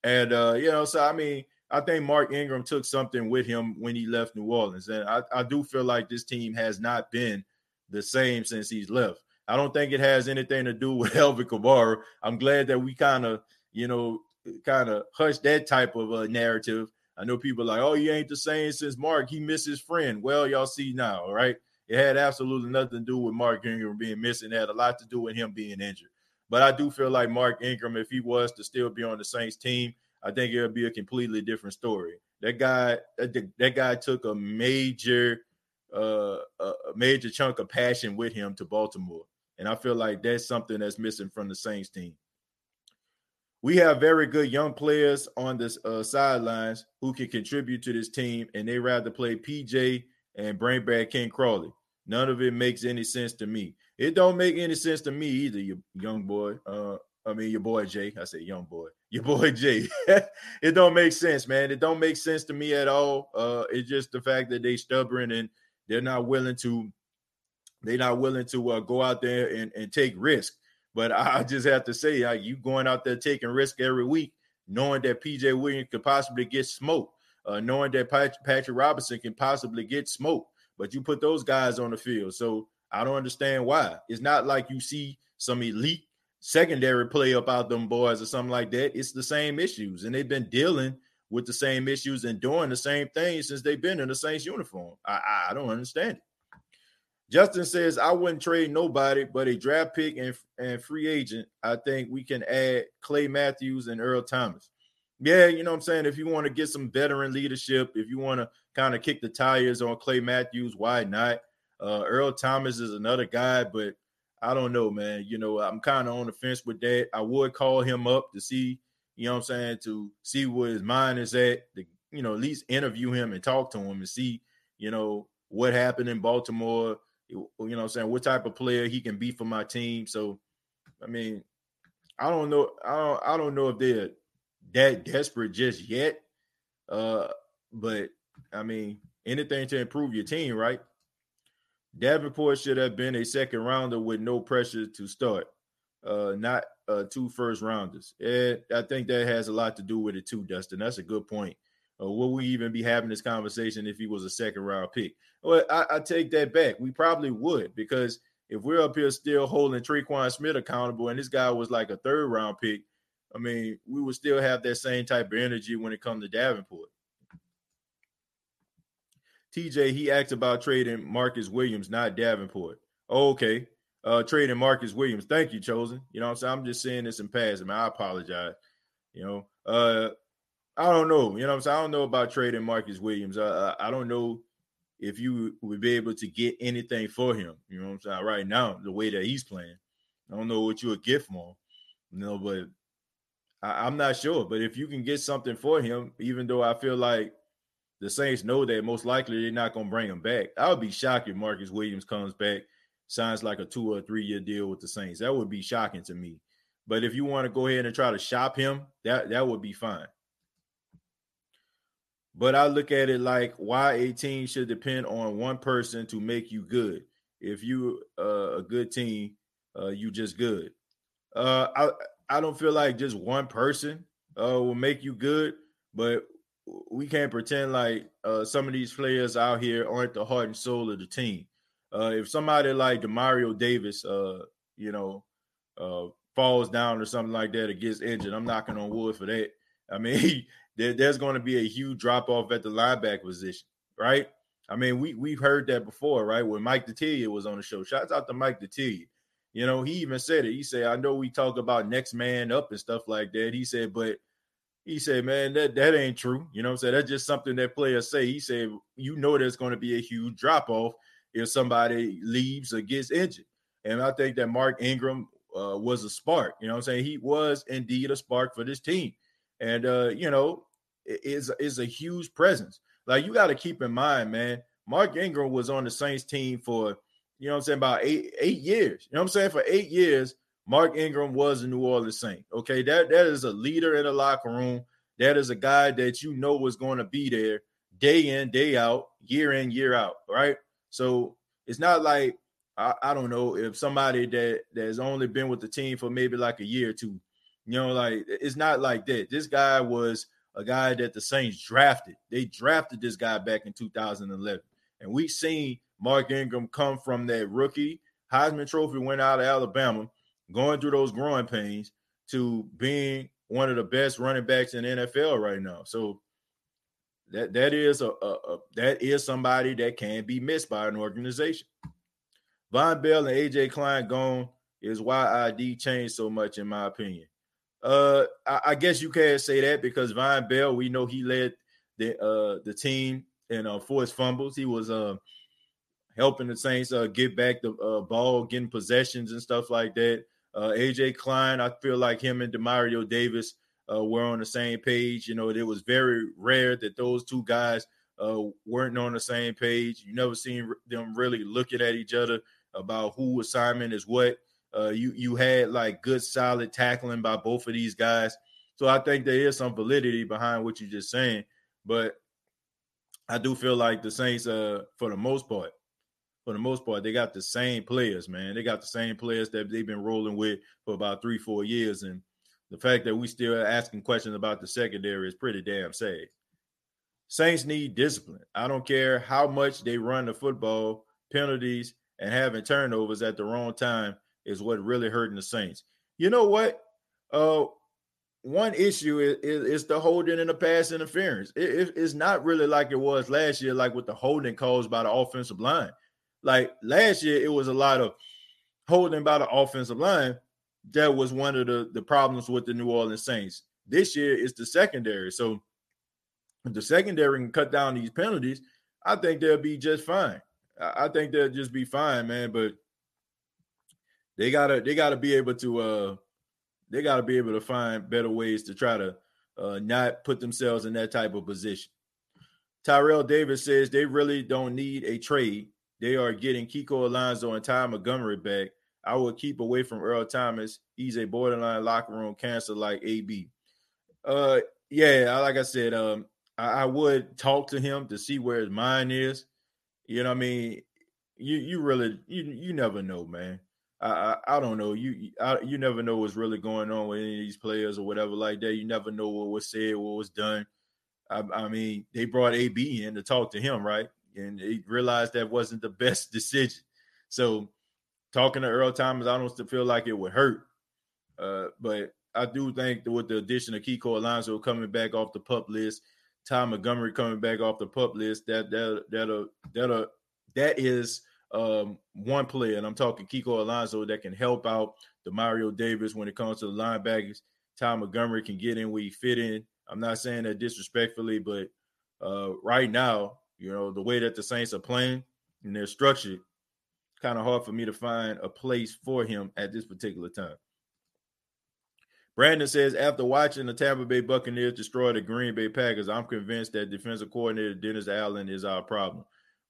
And uh, you know, so I mean, I think Mark Ingram took something with him when he left New Orleans. And I, I do feel like this team has not been the same since he's left. I don't think it has anything to do with Alvin Kamara. I'm glad that we kind of, you know, kind of hush that type of a narrative. I know people like, oh, he ain't the same since Mark. He missed his friend. Well, y'all see now, right? It had absolutely nothing to do with Mark Ingram being missing. It had a lot to do with him being injured. But I do feel like Mark Ingram, if he was to still be on the Saints team, I think it would be a completely different story. That guy, that, that guy took a major, uh, a major chunk of passion with him to Baltimore, and I feel like that's something that's missing from the Saints team. We have very good young players on the uh, sidelines who can contribute to this team, and they rather play PJ and bring back Ken Crawley. None of it makes any sense to me. It don't make any sense to me either, you young boy. Uh, I mean, your boy Jay. I say young boy. Your boy Jay. it don't make sense, man. It don't make sense to me at all. Uh, it's just the fact that they stubborn and they're not willing to. They're not willing to uh, go out there and, and take risk. But I just have to say, like, you going out there taking risk every week, knowing that PJ Williams could possibly get smoked, uh, knowing that Patrick Robinson can possibly get smoked, but you put those guys on the field. So I don't understand why. It's not like you see some elite secondary play up out them boys or something like that. It's the same issues, and they've been dealing with the same issues and doing the same thing since they've been in the Saints uniform. I, I don't understand it. Justin says, I wouldn't trade nobody but a draft pick and, and free agent. I think we can add Clay Matthews and Earl Thomas. Yeah, you know what I'm saying? If you want to get some veteran leadership, if you want to kind of kick the tires on Clay Matthews, why not? Uh, Earl Thomas is another guy, but I don't know, man. You know, I'm kind of on the fence with that. I would call him up to see, you know what I'm saying, to see where his mind is at, to, you know, at least interview him and talk to him and see, you know, what happened in Baltimore, you know what I'm saying, what type of player he can be for my team. So, I mean, I don't know. I don't, I don't know if they're that desperate just yet. Uh, but I mean, anything to improve your team, right? Davenport should have been a second rounder with no pressure to start, uh, not uh, two first rounders. And I think that has a lot to do with it too, Dustin. That's a good point. Uh, will we even be having this conversation if he was a second round pick? Well, I, I, take that back. We probably would because if we're up here still holding Tre'Quan Smith accountable and this guy was like a third round pick, I mean, we would still have that same type of energy when it comes to Davenport. TJ, he asked about trading Marcus Williams, not Davenport. Oh, okay. Uh, trading Marcus Williams. Thank you, Chosen. You know what I'm saying? I'm just saying this in passing. I apologize. You know, uh, I don't know. You know what I'm saying? I don't know about trading Marcus Williams. Uh, I don't know if you would be able to get anything for him. You know what I'm saying? Right now, the way that he's playing. I don't know what you would get for him. You know, but I, I'm not sure. But if you can get something for him, even though I feel like the Saints know that most likely they're not going to bring him back. I would be shocked if Marcus Williams comes back, signs like a two or three year deal with the Saints. That would be shocking to me. But if you want to go ahead and try to shop him, that that would be fine. But I look at it like why a team should depend on one person to make you good. If you uh, a good team, uh, you just good. Uh, I I don't feel like just one person uh, will make you good, but we can't pretend like uh, some of these players out here aren't the heart and soul of the team. Uh, if somebody like Demario Davis, uh, you know, uh, falls down or something like that or gets injured, I'm knocking on wood for that. I mean, there, there's going to be a huge drop off at the linebacker position, right? I mean, we we've heard that before, right? When Mike Detillier was on the show. Shouts out to Mike Detillier. You know, he even said it. He said, "I know we talk about next man up and stuff like that." He said, but he said, man, that, that ain't true. You know I'm saying? That's just something that players say. He said, you know, there's going to be a huge drop off if somebody leaves or gets injured. And I think that Mark Ingram uh, was a spark. You know I'm saying? He was indeed a spark for this team. And, uh, you know, is, is a huge presence. Like, you got to keep in mind, man, Mark Ingram was on the Saints team for, you know I'm saying, about eight, eight years. You know I'm saying? For eight years – Mark Ingram was a New Orleans Saint. Okay, that that is a leader in the locker room. That is a guy that you know was going to be there day in, day out, year in, year out. Right. So it's not like I, I don't know if somebody that that has only been with the team for maybe like a year or two. You know, like it's not like that. This guy was a guy that the Saints drafted. They drafted this guy back in 2011, and we seen Mark Ingram come from that rookie Heisman Trophy went out of Alabama going through those growing pains to being one of the best running backs in the NFL right now. So that that is a, a, a, that is somebody that can be missed by an organization. Vonn Bell and AJ Klein gone is why ID changed so much, in my opinion. Uh, I, I guess you can't say that because Vonn Bell, we know he led the uh the team in uh forced fumbles. He was uh helping the Saints uh get back the uh, ball, getting possessions and stuff like that. Uh, AJ Klein, I feel like him and Demario Davis uh, were on the same page. You know, it was very rare that those two guys uh, weren't on the same page. You never seen them really looking at each other about who assignment is what. Uh, you you had like good solid tackling by both of these guys. So I think there is some validity behind what you're just saying. But I do feel like the Saints, uh, for the most part, for the most part, they got the same players, man. They got the same players that they've been rolling with for about three, four years. And the fact that we still asking questions about the secondary is pretty damn sad. Saints need discipline. I don't care how much they run the football, penalties, and having turnovers at the wrong time is what really hurting the Saints. You know what? Uh, one issue is, is, is the holding and the pass interference. It, it, it's not really like it was last year, like with the holding caused by the offensive line. Like last year, it was a lot of holding by the offensive line. That was one of the, the problems with the New Orleans Saints. This year, it's the secondary. So if the secondary can cut down these penalties, I think they'll be just fine. I think they'll just be fine, man. But they gotta they gotta be able to uh they gotta be able to find better ways to try to uh not put themselves in that type of position. Tyrell Davis says they really don't need a trade. They are getting Kiko Alonso and Ty Montgomery back. I would keep away from Earl Thomas. He's a borderline locker room cancer like AB. Uh yeah, like I said, um, I, I would talk to him to see where his mind is. You know what I mean? You you really you you never know, man. I, I, don't know. You I, you never know what's really going on with any of these players or whatever like that. You never know what was said, what was done. I, I mean, they brought AB in to talk to him, right? And they realized that wasn't the best decision. So talking to Earl Thomas, I don't feel like it would hurt. Uh, but I do think that with the addition of Kiko Alonso coming back off the pup list, Ty Montgomery coming back off the pup list, that that that that that is um, one player, and I'm talking Kiko Alonso that can help out Demario Davis when it comes to the linebackers. Ty Montgomery can get in where he fit in. I'm not saying that disrespectfully, but uh, right now, you know, the way that the Saints are playing and they're structured, kind of hard for me to find a place for him at this particular time. Brandon says, after watching the Tampa Bay Buccaneers destroy the Green Bay Packers, I'm convinced that defensive coordinator Dennis Allen is our problem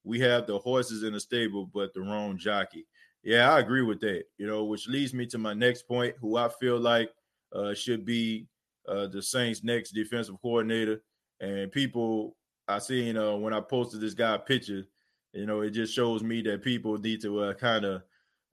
we have the horses in the stable, but the wrong jockey. Yeah, I agree with that. You know, which leads me to my next point, who I feel like uh, should be uh, the Saints' next defensive coordinator. And people, I seen uh, when I posted this guy picture, you know, it just shows me that people need to uh, kind of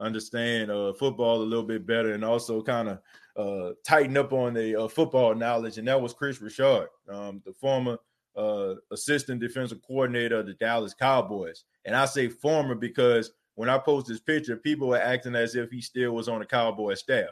understand uh, football a little bit better and also kind of uh, tighten up on the uh, football knowledge. And that was Kris Richard, um, the former uh, assistant defensive coordinator of the Dallas Cowboys. And I say former because when I post this picture, people are acting as if he still was on the Cowboy staff.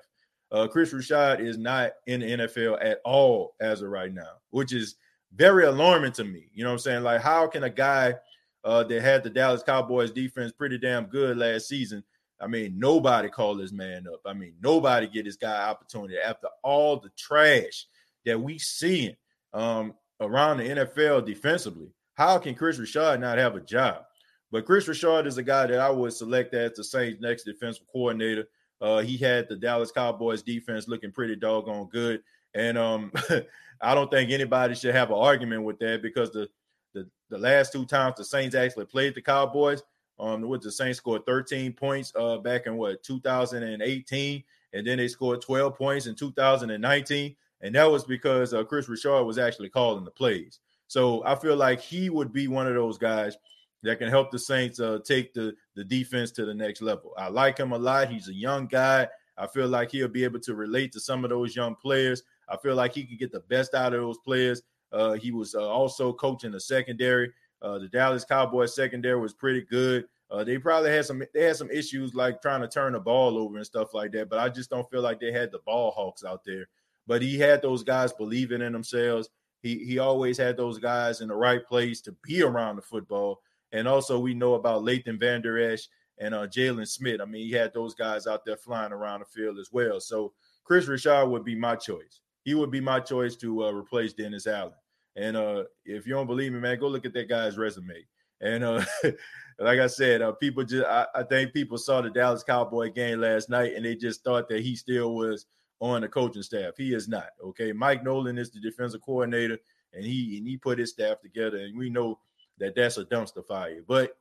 Uh, Kris Richard is not in the NFL at all as of right now, which is very alarming to me. You know what I'm saying? Like, how can a guy uh, that had the Dallas Cowboys defense pretty damn good last season? I mean, nobody call this man up. I mean, nobody get this guy opportunity after all the trash that we seeing. Um, around the NFL defensively. How can Kris Richard not have a job? But Kris Richard is a guy that I would select as the Saints' next defensive coordinator. Uh, he had the Dallas Cowboys defense looking pretty doggone good, and um, I don't think anybody should have an argument with that because the, the the last two times the Saints actually played the Cowboys, um, the Saints scored 13 points uh back in what 2018, and then they scored 12 points in 2019 and that was because uh, Kris Richard was actually calling the plays. So I feel like he would be one of those guys that can help the Saints uh, take the the defense to the next level. I like him a lot. He's a young guy. I feel like he'll be able to relate to some of those young players. I feel like he could get the best out of those players. Uh, he was uh, also coaching the secondary. Uh, the Dallas Cowboys secondary was pretty good. Uh, they probably had some they had some issues like trying to turn the ball over and stuff like that, but I just don't feel like they had the ball hawks out there but he had those guys believing in themselves. he he always had those guys in the right place to be around the football. And also we know about Leighton Vander Esch and uh, Jaylon Smith. I mean, he had those guys out there flying around the field as well. So Kris Richard would be my choice. He would be my choice to uh, replace Dennis Allen. And uh, if you don't believe me, man, go look at that guy's resume. And uh, like I said, uh, people just I, I, think people saw the Dallas Cowboy game last night and they just thought that he still was on the coaching staff. He is not. Okay, Mike Nolan is the defensive coordinator, and he and he put his staff together, and we know that that's a dumpster fire. But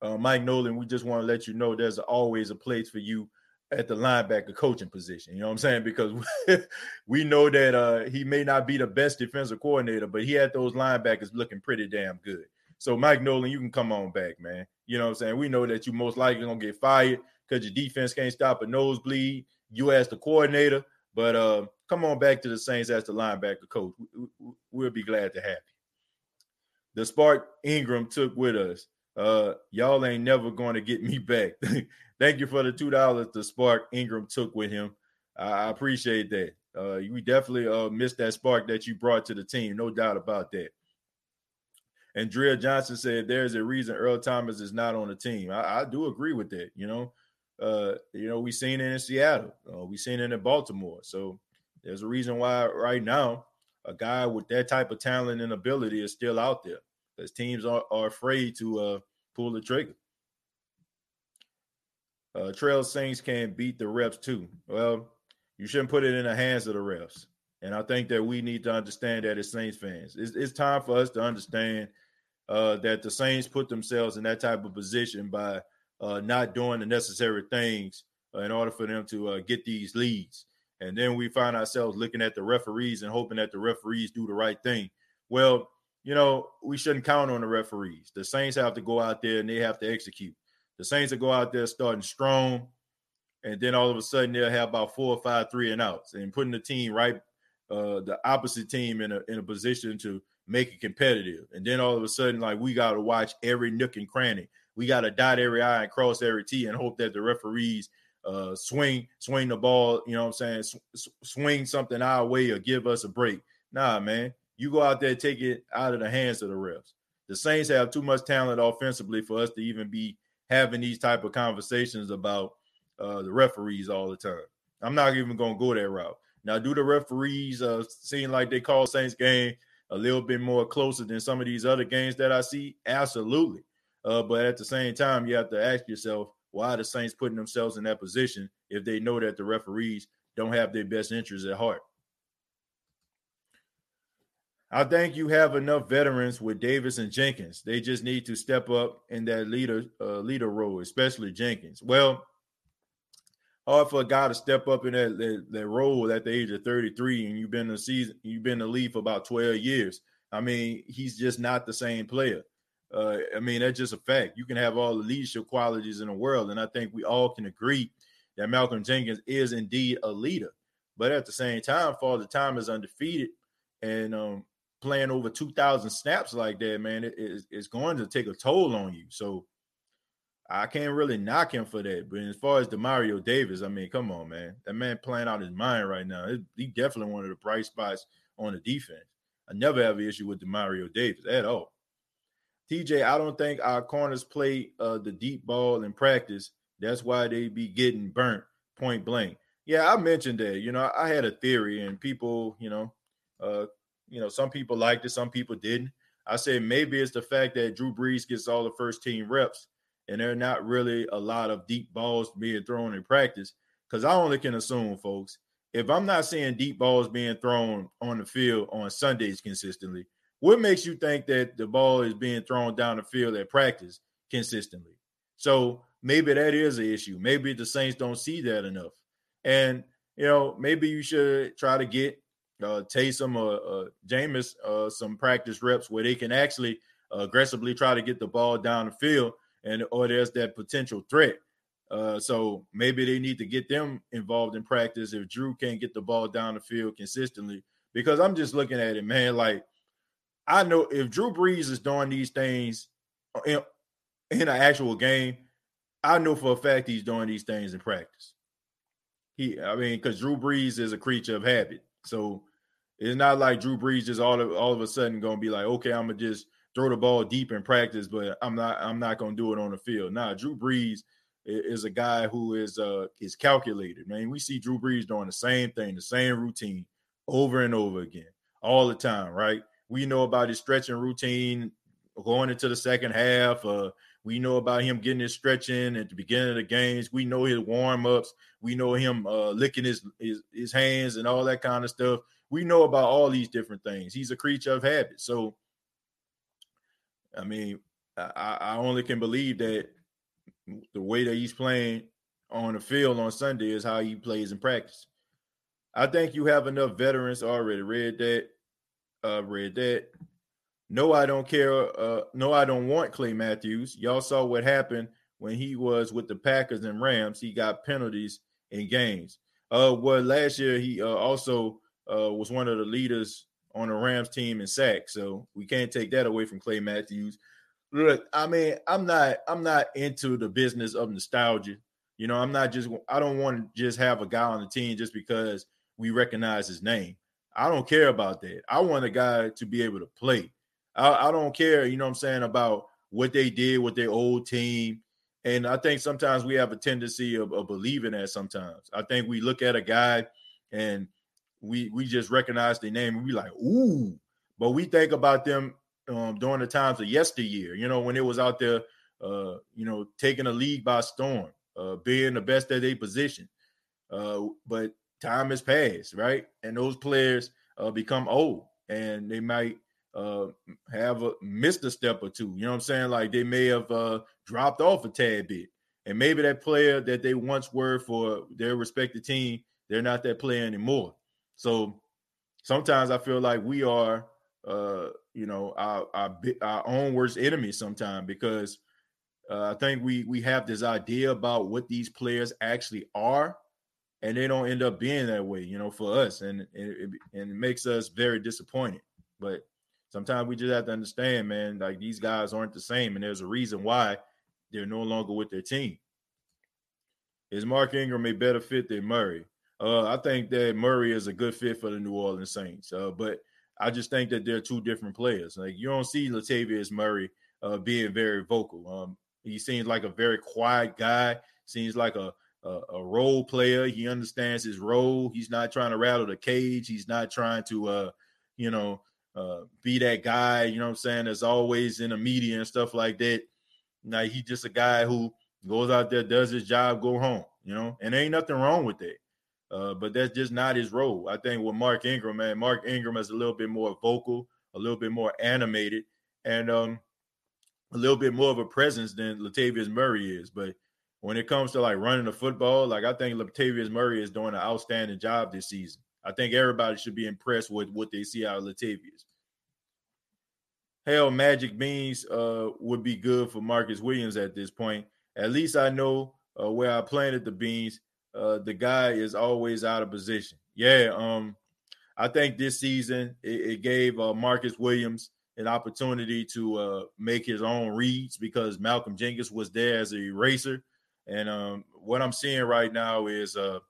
uh, Mike Nolan, we just want to let you know there's always a place for you at the linebacker coaching position. You know what I'm saying? Because we know that uh, he may not be the best defensive coordinator, but he had those linebackers looking pretty damn good. So Mike Nolan, you can come on back, man. You know what I'm saying? We know that you most likely gonna get fired because your defense can't stop a nosebleed. You as the coordinator, but uh, come on back to the Saints as the linebacker coach. We'll be glad to have you. The spark Ingram took with us. Uh, y'all ain't never going to get me back. Thank you for the two dollars the spark Ingram took with him. I appreciate that. Uh, we definitely uh, missed that spark that you brought to the team, no doubt about that. And Drea Johnson said there's a reason Earl Thomas is not on the team. I, I do agree with that. You know, uh, you know, we seen it in Seattle, uh, we seen it in Baltimore. So there's a reason why right now a guy with that type of talent and ability is still out there because teams are, are afraid to uh, pull the trigger. Uh, Trail Saints can beat the refs too. Well, you shouldn't put it in the hands of the refs. And I think that we need to understand that as Saints fans. It's, it's time for us to understand uh, that the Saints put themselves in that type of position by uh, not doing the necessary things uh, in order for them to uh, get these leads. And then we find ourselves looking at the referees and hoping that the referees do the right thing. Well, you know, we shouldn't count on the referees. The Saints have to go out there and they have to execute. The Saints will go out there starting strong, and then all of a sudden they'll have about four or five three and outs and putting the team right, uh, the opposite team in a in a position to make it competitive. And then all of a sudden, like we got to watch every nook and cranny we got to dot every I and cross every T and hope that the referees uh, swing swing the ball, you know what I'm saying, swing something our way or give us a break. Nah, man, you go out there take it out of the hands of the refs. The Saints have too much talent offensively for us to even be having these type of conversations about uh, the referees all the time. I'm not even to go that route. Now, do the referees uh, seem like they call Saints game a little bit more closer than some of these other games that I see? Absolutely. Uh, but at the same time, you have to ask yourself why the Saints putting themselves in that position if they know that the referees don't have their best interests at heart. I think you have enough veterans with Davis and Jenkins. They just need to step up in that leader uh, leader role, especially Jenkins. Well, hard for a guy to step up in that, that, that role at the age of 33 and you've been the season, you've been the league for about 12 years. I mean, he's just not the same player. Uh, I mean, that's just a fact. You can have all the leadership qualities in the world, and I think we all can agree that Malcolm Jenkins is indeed a leader. But at the same time, Father Time is undefeated, and um, playing over two thousand snaps like that, man, it, it's, going to take a toll on you. So I can't really knock him for that. But as far as Demario Davis, I mean, come on, man, that man playing out his mind right now. It, he definitely one of the bright spots on the defense. I never have an issue with Demario Davis at all. TJ, I don't think our corners play uh, the deep ball in practice. That's why they be getting burnt point blank. Yeah, I mentioned that. You know, I had a theory, and people, you know, uh, you know, some people liked it, some people didn't. I said maybe it's the fact that Drew Brees gets all the first team reps, and there are not really a lot of deep balls being thrown in practice. Because I only can assume, folks, if I'm not seeing deep balls being thrown on the field on Sundays consistently, what makes you think that the ball is being thrown down the field at practice consistently? So maybe that is an issue. Maybe the Saints don't see that enough. And, you know, maybe you should try to get uh, Taysom or uh, Jameis uh, some practice reps where they can actually aggressively try to get the ball down the field and or there's that potential threat. Uh, so maybe they need to get them involved in practice if Drew can't get the ball down the field consistently. Because I'm just looking at it, man, like – I know if Drew Brees is doing these things in, in an actual game, I know for a fact he's doing these things in practice. He, I mean, because Drew Brees is a creature of habit. So It's not like Drew Brees just all of all of a sudden gonna be like, okay, I'm gonna just throw the ball deep in practice, but I'm not I'm not gonna do it on the field. Nah, Drew Brees is a guy who is uh is calculated. Man, we see Drew Brees doing the same thing, the same routine over and over again, all the time, right? We know about his stretching routine going into the second half. Uh, we know about him getting his stretching at the beginning of the games. We know his warm ups. We know him uh, licking his, his his hands and all that kind of stuff. We know about all these different things. He's a creature of habit. So, I mean, I, I only can believe that the way that he's playing on the field on Sunday is how he plays in practice. I think you have enough veterans already. Read that. Uh, read that. No, I don't care. Uh, no, I don't want Clay Matthews. Y'all saw what happened when he was with the Packers and Rams. He got penalties in games. Uh, well, last year he uh, also uh, was one of the leaders on the Rams team in sacks. So we can't take that away from Clay Matthews. Look, I mean, I'm not I'm not into the business of nostalgia. You know, I'm not just I don't want to just have a guy on the team just because we recognize his name. I don't care about that. I want a guy to be able to play. I, I don't care, you know what I'm saying, about what they did with their old team. And I think sometimes we have a tendency of, of believing that sometimes. I think we look at a guy and we we just recognize their name and we like, ooh, but we think about them um, during the times of yesteryear, you know, when it was out there, uh, you know, taking a league by storm, uh, being the best at their position. Uh, but time has passed, right? And those players uh, become old and they might uh, have a, missed a step or two. You know what I'm saying? Like they may have uh, dropped off a tad bit. And maybe that player that they once were for their respective team, they're not that player anymore. So sometimes I feel like we are, uh, you know, our, our, our own worst enemy sometimes because uh, I think we we have this idea about what these players actually are, and they don't end up being that way, you know, for us, and it, and it makes us very disappointed. But sometimes we just have to understand, man, like these guys aren't the same, and there's a reason why they're no longer with their team. Is Mark Ingram a better fit than Murray? Uh, I think that Murray is a good fit for the New Orleans Saints, uh, but I just think that they're two different players. Like you don't see Latavius Murray uh, being very vocal. Um, he seems like a very quiet guy. Seems like a, a, a role player. He understands his role. He's not trying to rattle the cage. He's not trying to, uh, you know, uh, be that guy, you know what I'm saying, that's always in the media and stuff like that. Now he's just a guy who goes out there, does his job, go home, you know, and ain't nothing wrong with that. Uh, but that's just not his role. I think with Mark Ingram, man, Mark Ingram is a little bit more vocal, a little bit more animated, and um, a little bit more of a presence than Latavius Murray is. But when it comes to like running the football, like I think Latavius Murray is doing an outstanding job this season. I think everybody should be impressed with what they see out of Latavius. Hell, Magic Beans uh, would be good for Marcus Williams at this point. At least I know uh, where I planted the beans. Uh, the guy is always out of position. Yeah, um, I think this season it, it gave uh, Marcus Williams an opportunity to uh, make his own reads because Malcolm Jenkins was there as a eraser. And um, what I'm seeing right now is uh,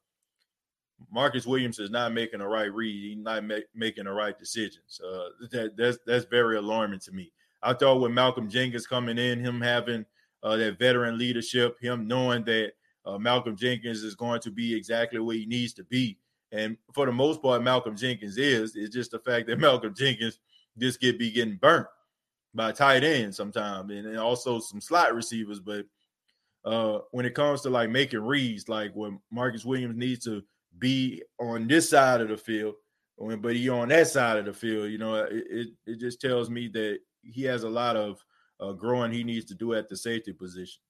Marcus Williams is not making the right read. He's not ma- making the right decisions. Uh, that, that's that's very alarming to me. I thought with Malcolm Jenkins coming in, him having uh, that veteran leadership, him knowing that uh, Malcolm Jenkins is going to be exactly where he needs to be, and for the most part, Malcolm Jenkins is. It's just the fact that Malcolm Jenkins just get be getting burnt by tight ends sometimes, and, and also some slot receivers. But uh, when it comes to like making reads, like when Marcus Williams needs to be on this side of the field, but he on that side of the field. You know, it it, it just tells me that he has a lot of uh, growing he needs to do at the safety position.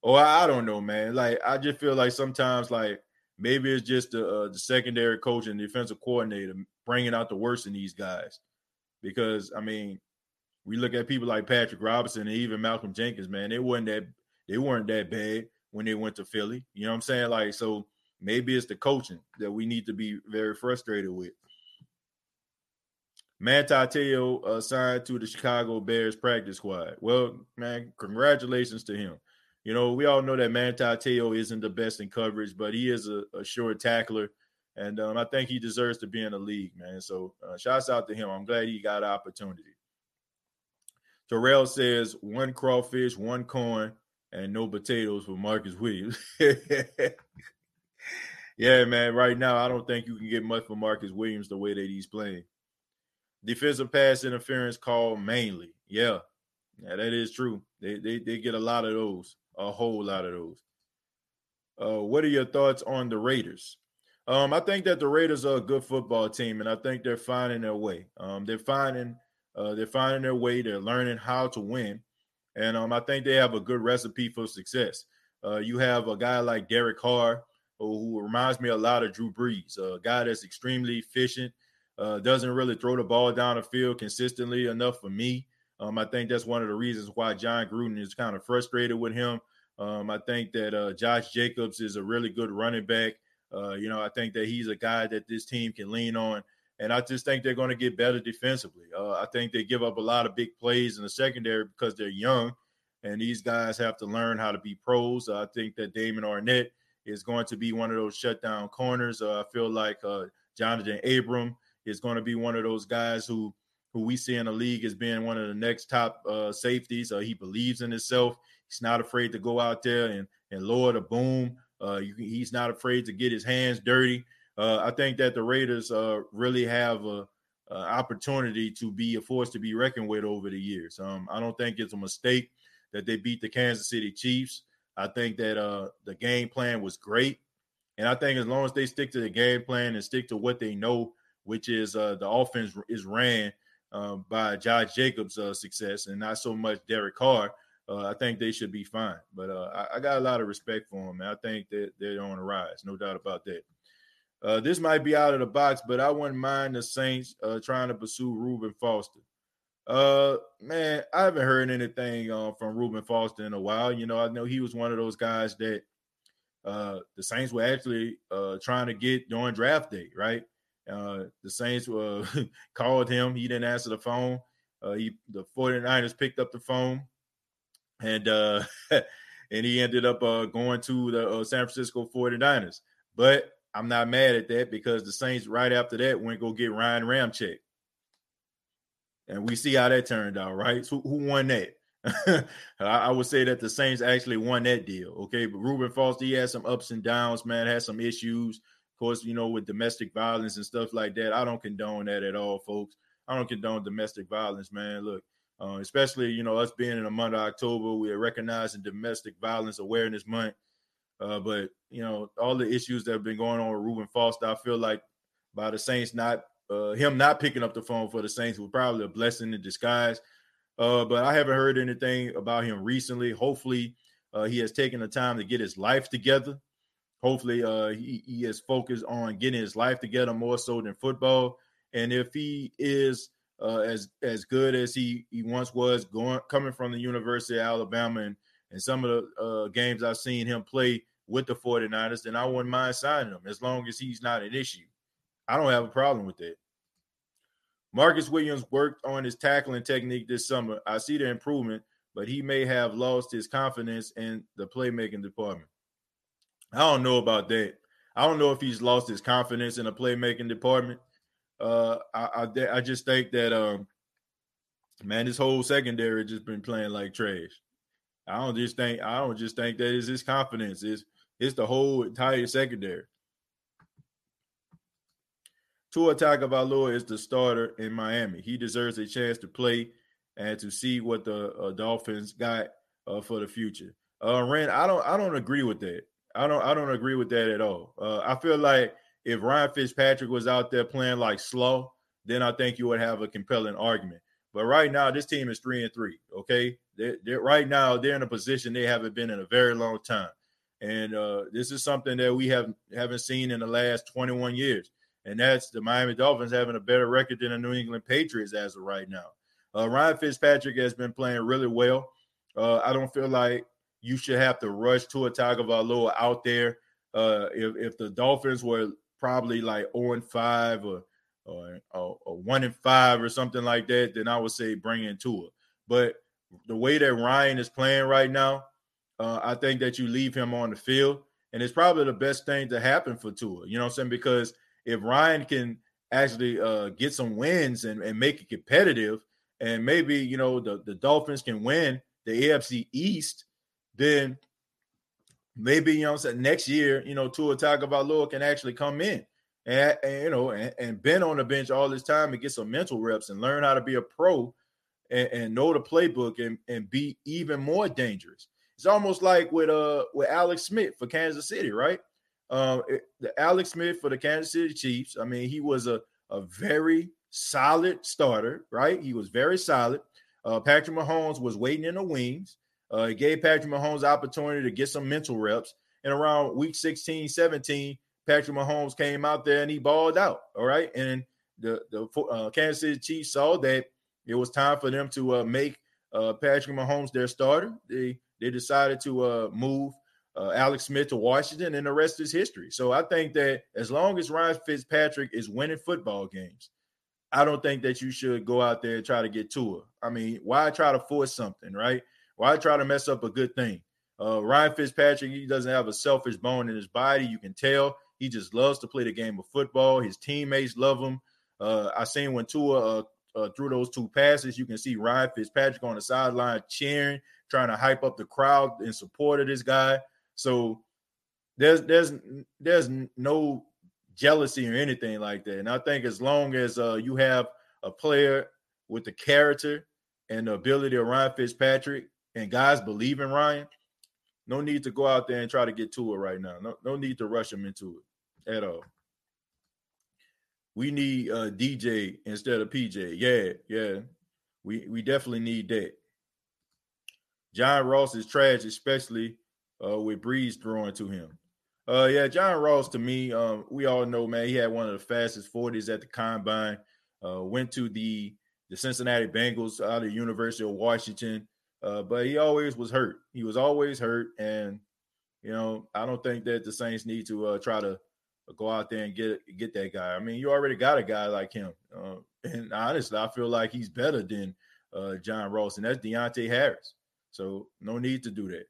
Or I, I don't know, man. Like I just feel like sometimes, like maybe it's just the, uh, the secondary coach and defensive coordinator bringing out the worst in these guys. Because I mean, we look at people like Patrick Robinson and even Malcolm Jenkins, man. They weren't that they weren't that bad when they went to Philly. You know what I'm saying? Like so Maybe it's the coaching that we need to be very frustrated with. Manti Te'o uh, signed to the Chicago Bears practice squad. Well, man, congratulations to him. You know, we all know that Manti Te'o isn't the best in coverage, but he is a, a sure tackler. and um, I think he deserves to be in the league, man. So uh, shouts out to him. I'm glad he got an opportunity. Terrell says one crawfish, one corn, and no potatoes for Marcus Williams. yeah, man. Right now, I don't think you can get much for Marcus Williams the way that he's playing. Defensive pass interference call mainly. Yeah, yeah, that is true. They, they they get a lot of those, a whole lot of those. Uh, what are your thoughts on the Raiders? Um, I think that the Raiders are a good football team, and I think they're finding their way. Um, they're finding uh, they're finding their way. They're learning how to win, and um, I think they have a good recipe for success. Uh, you have a guy like Derek Carr, who, reminds me a lot of Drew Brees, a guy that's extremely efficient, uh, doesn't really throw the ball down the field consistently enough for me. Um, I think that's one of the reasons why Jon Gruden is kind of frustrated with him. Um, I think that uh, Josh Jacobs is a really good running back. Uh, you know, I think that he's a guy that this team can lean on. And I just think they're going to get better defensively. Uh, I think they give up a lot of big plays in the secondary because they're young, and these guys have to learn how to be pros. I think that Damon Arnette is going to be one of those shutdown corners. Uh, I feel like uh, Johnathan Abram is going to be one of those guys who who we see in the league as being one of the next top uh, safeties. Uh, he believes in himself. He's not afraid to go out there and and lower the boom. Uh, he's not afraid to get his hands dirty. Uh, I think that the Raiders uh, really have a, a, opportunity to be a force to be reckoned with over the years. Um, I don't think it's a mistake that they beat the Kansas City Chiefs. I think that uh, the game plan was great, and I think as long as they stick to the game plan and stick to what they know, which is uh, the offense is ran uh, by Josh Jacobs' uh, success and not so much Derek Carr uh, I think they should be fine. But I, I, got a lot of respect for them, man. I think that they're on the rise, no doubt about that. Uh, this might be out of the box, but I wouldn't mind the Saints uh, trying to pursue Reuben Foster. Uh, man, I haven't heard anything uh, from Reuben Foster in a while. You know, I know he was one of those guys that the Saints were actually trying to get during draft day, right? the Saints were called him. He didn't answer the phone. he the 49ers picked up the phone and uh and he ended up uh going to the uh, San Francisco 49ers. But I'm not mad at that because the Saints right after that went go get Ryan Ramczyk. And we see how that turned out, right? So who won that? I, would say that the Saints actually won that deal. Okay, but Reuben Foster, he had some ups and downs, man, had some issues. Of course, you know, with domestic violence and stuff like that. I don't condone that at all, folks. I don't condone domestic violence, man. Look, uh, especially you know us being in the month of October, we are recognizing Domestic Violence Awareness Month. Uh, but you know all the issues that have been going on with Reuben Foster, I feel like by the Saints not uh, him not picking up the phone for the Saints was probably a blessing in disguise. Uh, but I haven't heard anything about him recently. Hopefully, uh, he has taken the time to get his life together. Hopefully, uh, he, he is focused on getting his life together more so than football. And if he is uh, as as good as he he once was going coming from the University of Alabama and and some of the uh, games I've seen him play with the 49ers, then I wouldn't mind signing him as long as he's not an issue. I don't have a problem with that. Marcus Williams worked on his tackling technique this summer. I see the improvement, but he may have lost his confidence in the playmaking department. I don't know about that. I don't know if he's lost his confidence in the playmaking department. Uh, I, I, I just think that um, man, this whole secondary just been playing like trash. I don't just think I don't just think that is his confidence. It's it's the whole entire secondary. Tua Tagovailoa is the starter in Miami. He deserves a chance to play and to see what the uh, Dolphins got uh, for the future. Uh, Ren, I don't I don't agree with that. I don't I don't agree with that at all. Uh, I feel like if Ryan Fitzpatrick was out there playing like slow, then I think you would have a compelling argument. But right now, this team is three and three. Okay, they're, they're, right now they're in a position they haven't been in a very long time, and uh, this is something that we have haven't seen in the last 21 years. And that's the Miami Dolphins having a better record than the New England Patriots as of right now. Uh, Ryan Fitzpatrick has been playing really well. Uh, I don't feel like you should have to rush Tua Tagovailoa out there. Uh, if, if the Dolphins were probably like 0 and 5 or, or, or, or 1 and 5 or something like that, then I would say bring in Tua. But the way that Ryan is playing right now, uh, I think that you leave him on the field. And it's probably the best thing to happen for Tua. You know what I'm saying? Because if Ryan can actually uh, get some wins and, and make it competitive, and maybe you know the, the Dolphins can win the AFC East, then maybe you know next year, you know, Tua Tagovailoa can actually come in and, and you know and, and, been on the bench all this time and get some mental reps and learn how to be a pro and, and know the playbook and, and be even more dangerous. It's almost like with uh with Alex Smith for Kansas City, right? Um, it, the Alex Smith for the Kansas City Chiefs. I mean, he was a a very solid starter, right? He was very solid. Uh, Patrick Mahomes was waiting in the wings. Uh, gave Patrick Mahomes opportunity to get some mental reps. And around week 16, 17, Patrick Mahomes came out there and he balled out. All right. And the, the uh, Kansas City Chiefs saw that it was time for them to uh, make uh, Patrick Mahomes their starter. They they decided to uh, move uh, Alex Smith to Washington, and the rest is history. So I think that as long as Ryan Fitzpatrick is winning football games, I don't think that you should go out there and try to get Tua. I mean, why try to force something, right? Why try to mess up a good thing? Uh, Ryan Fitzpatrick, he doesn't have a selfish bone in his body. You can tell he just loves to play the game of football. His teammates love him. Uh, I seen when Tua uh, uh, through those two passes, you can see Ryan Fitzpatrick on the sideline cheering, trying to hype up the crowd in support of this guy. So there's there's there's no jealousy or anything like that. And I think as long as uh, you have a player with the character and the ability of Ryan Fitzpatrick, and guys believe in Ryan, no need to go out there and try to get to it right now. No, no need to rush him into it at all. We need uh, DJ instead of PJ. Yeah, yeah. We we definitely need that. John Ross is trash, especially uh, with Brees throwing to him. Uh, yeah, John Ross to me, um, we all know, man, he had one of the fastest 40s at the combine. Uh, went to the the Cincinnati Bengals out of the University of Washington, uh, but he always was hurt. He was always hurt, and you know, I don't think that the Saints need to uh, try to go out there and get get that guy. I mean, you already got a guy like him, uh, and honestly, I feel like he's better than uh, John Ross, and that's Deonte Harris. So no need to do that.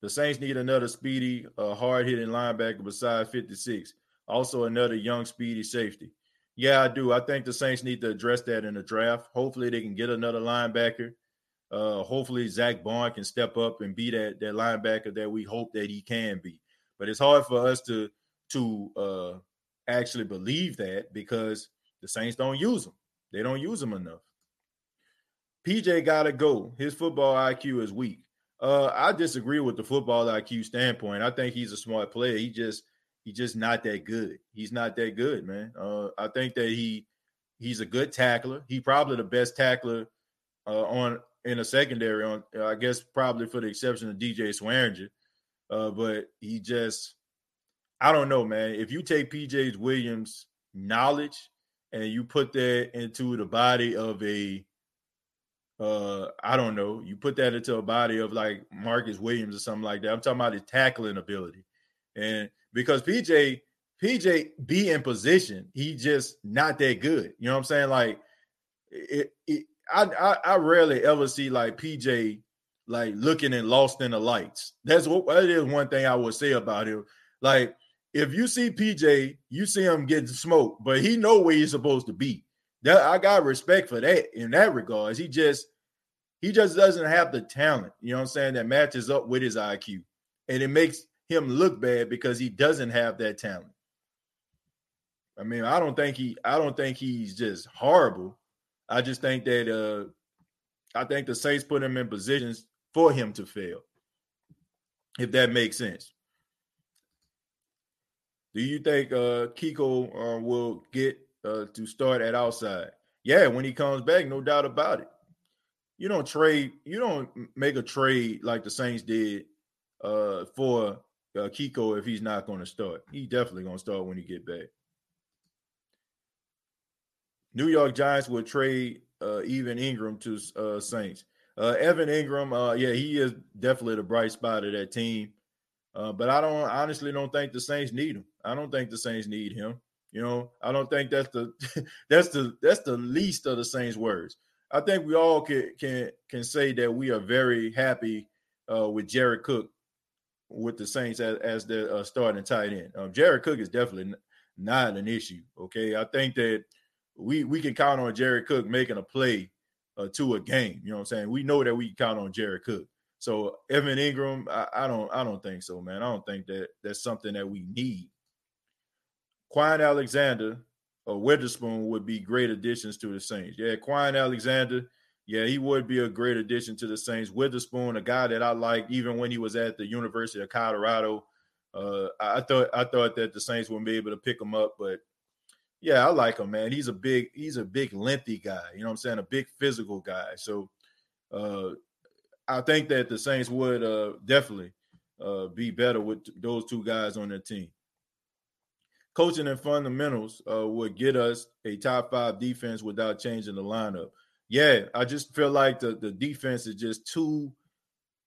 The Saints need another speedy, uh, hard hitting linebacker besides 56. Also, another young, speedy safety. Yeah, I do. I think the Saints need to address that in the draft. Hopefully, they can get another linebacker. Uh, hopefully, Zack Baun can step up and be that, that linebacker that we hope that he can be. But it's hard for us to to uh, actually believe that because the Saints don't use them. They don't use them enough. PJ got to go. His football IQ is weak. Uh, I disagree with the football IQ standpoint. I think he's a smart player. He just he's just not that good. He's not that good, man. Uh, I think that he he's a good tackler. He probably the best tackler uh, on in a secondary. On I guess probably for the exception of DJ Swearinger, uh, but he just I don't know, man. If you take PJ Williams' knowledge and you put that into the body of a uh, I don't know, you put that into a body of like Marcus Williams or something like that. I'm talking about his tackling ability. And because PJ, PJ be in position, he just not that good. You know what I'm saying? Like it, it I, I, I rarely ever see like PJ like looking and lost in the lights. That's what that is one thing I would say about him. Like if you see PJ, you see him getting smoked, but he know where he's supposed to be. That I got respect for that in that regards. He just he just doesn't have the talent, you know what I'm saying, that matches up with his IQ. And it makes him look bad because he doesn't have that talent. I mean, I don't think he I don't think he's just horrible. I just think that uh I think the Saints put him in positions for him to fail. If that makes sense. Do you think uh Kiko uh, will get uh, to start at outside? Yeah, when he comes back, no doubt about it you don't trade, you don't make a trade like the Saints did uh, for uh, Kiko if he's not going to start. He definitely going to start when he get back. New York Giants will trade uh, Evan Engram to uh, Saints. Uh, Evan Engram, uh, yeah, he is definitely the bright spot of that team. Uh, but I don't honestly don't think the Saints need him. I don't think the Saints need him. You know, I don't think that's the that's the that's the least of the Saints' words. I think we all can can can say that we are very happy uh, with Jared Cook with the Saints as, as their uh, starting tight end. Um, Jared Cook is definitely not an issue. Okay, I think that we we can count on Jared Cook making a play uh, to a game. You know what I'm saying? We know that we count on Jared Cook. So Evan Engram, I, I, don't I don't think so, man. I don't think that that's something that we need. Kwon Alexander or Witherspoon would be great additions to the Saints. Yeah, Kwon Alexander, yeah, he would be a great addition to the Saints. Witherspoon, a guy that I like even when he was at the University of Colorado. Uh, I thought I thought that the Saints would be able to pick him up, but yeah, I like him, man. He's a big, he's a big, lengthy guy. You know what I'm saying? A big physical guy. So uh, I think that the Saints would uh, definitely uh, be better with those two guys on their team. Coaching and fundamentals uh, would get us a top five defense without changing the lineup. Yeah, I just feel like the, the defense is just too,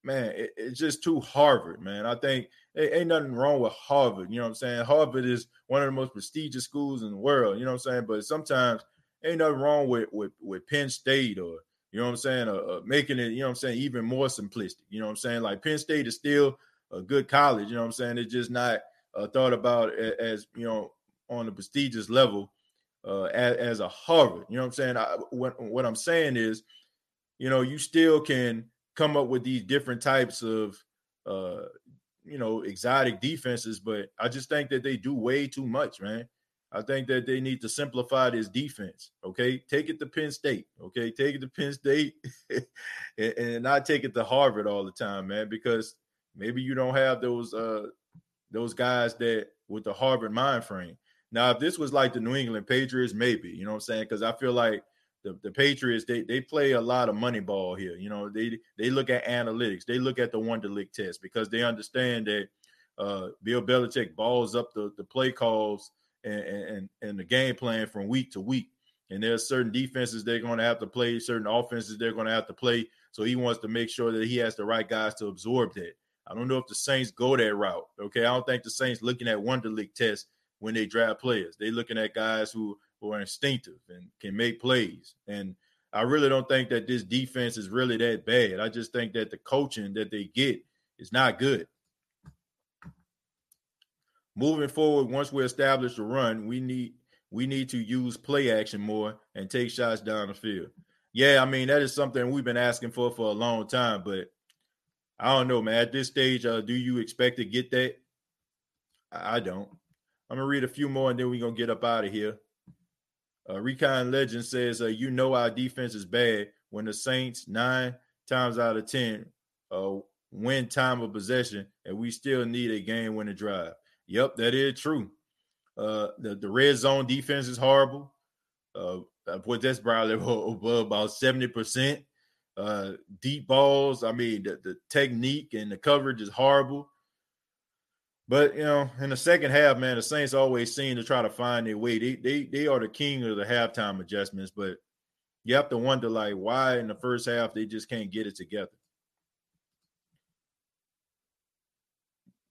man, it, it's just too Harvard, man. I think it ain't nothing wrong with Harvard. You know what I'm saying? Harvard is one of the most prestigious schools in the world. You know what I'm saying? But sometimes ain't nothing wrong with with, with Penn State or you know what I'm saying? Making it, you know what I'm saying, even more simplistic. You know what I'm saying? Like Penn State is still a good college. You know what I'm saying? It's just not uh, thought about as, as, you know on a prestigious level uh, as, as, a Harvard. You know what I'm saying? I, what what I'm saying is, you know, you still can come up with these different types of uh, you know exotic defenses, but I just think that they do way too much, man. I think that they need to simplify this defense. Okay, take it to Penn State. Okay, take it to Penn State, and, and, not take it to Harvard all the time, man. Because maybe you don't have those uh those guys that with the Harvard mind frame. Now, if this was like the New England Patriots, maybe you know what I'm saying. Because I feel like the, the Patriots they they play a lot of money ball here. You know, they they look at analytics, they look at the Wonderlic test because they understand that uh Bill Belichick balls up the the play calls and, and, and the game plan from week to week. And there's certain defenses they're going to have to play, certain offenses they're going to have to play. So he wants to make sure that he has the right guys to absorb that. I don't know if the Saints go that route. Okay, I don't think the Saints looking at Wonderlic tests when they draft players. They looking at guys who who are instinctive and can make plays. And I really don't think that this defense is really that bad. I just think that the coaching that they get is not good moving forward, once we establish the run, we need we need to use play action more and take shots down the field. Yeah, I mean that is something we've been asking for for a long time, but I don't know, man. At this stage, uh, do you expect to get that? I don't. I'm gonna read a few more and then we're gonna get up out of here. Uh, Recon Legend says, uh, "You know our defense is bad when the Saints nine times out of ten uh, win time of possession, and we still need a game-winning drive." Yep, that is true. Uh, the, the red zone defense is horrible. Uh, I that's probably above about 70%. Uh, deep balls, I mean, the, the technique and the coverage is horrible. But you know, in the second half, man, the Saints always seem to try to find their way. They they they are the king of the halftime adjustments, but you have to wonder like why in the first half they just can't get it together.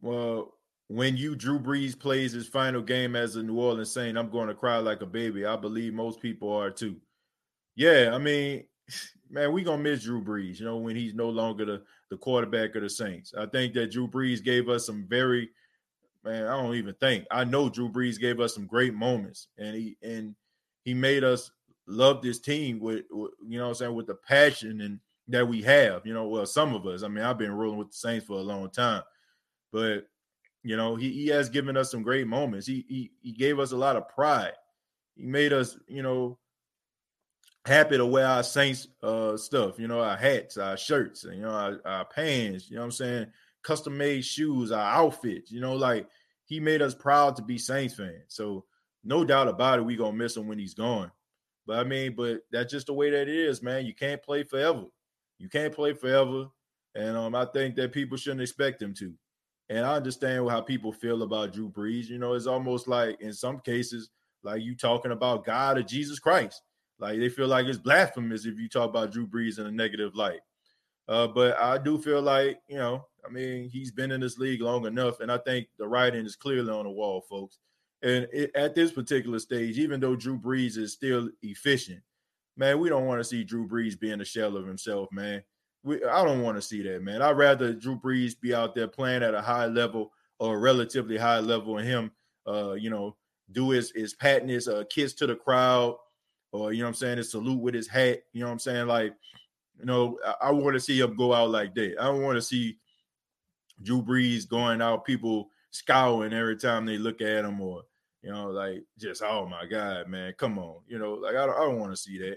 Well, when you Drew Brees plays his final game as a New Orleans Saint, I'm going to cry like a baby. I believe most people are too. Yeah, I mean, man, we gonna miss Drew Brees, you know, when he's no longer the, the quarterback of the Saints. I think that Drew Brees gave us some very man, I don't even think. I know Drew Brees gave us some great moments and he and he made us love this team with, with you know I'm saying, with the passion and that we have, you know, well, some of us. I mean, I've been rolling with the Saints for a long time, but you know, he, he has given us some great moments. He, he he gave us a lot of pride. He made us, you know, happy to wear our Saints uh stuff, you know, our hats, our shirts, and you know, our, our pants, you know what I'm saying? Custom made shoes, our outfits, you know, like he made us proud to be Saints fans. So no doubt about it, we gonna miss him when he's gone. But I mean, but that's just the way that it is, man. You can't play forever. You can't play forever. And um, I think that people shouldn't expect him to. And I understand how people feel about Drew Brees. You know, it's almost like in some cases, like you talking about God or Jesus Christ. Like they feel like it's blasphemous if you talk about Drew Brees in a negative light. Uh, but I do feel like, you know, I mean, he's been in this league long enough, and I think the writing is clearly on the wall, folks. And it, at this particular stage, even though Drew Brees is still efficient, man, we don't want to see Drew Brees being a shell of himself, man. we, I don't want to see that, man. I'd rather Drew Brees be out there playing at a high level or a relatively high level, and him, uh, you know, do his his patting his uh, kiss to the crowd, or you know, I'm saying, his salute with his hat. You know, I'm saying, like, you know, I, I want to see him go out like that. I don't want to see Drew Brees going out, people scowling every time they look at him, or you know, like just oh my god, man, come on, you know, like I don't, don't want to see that.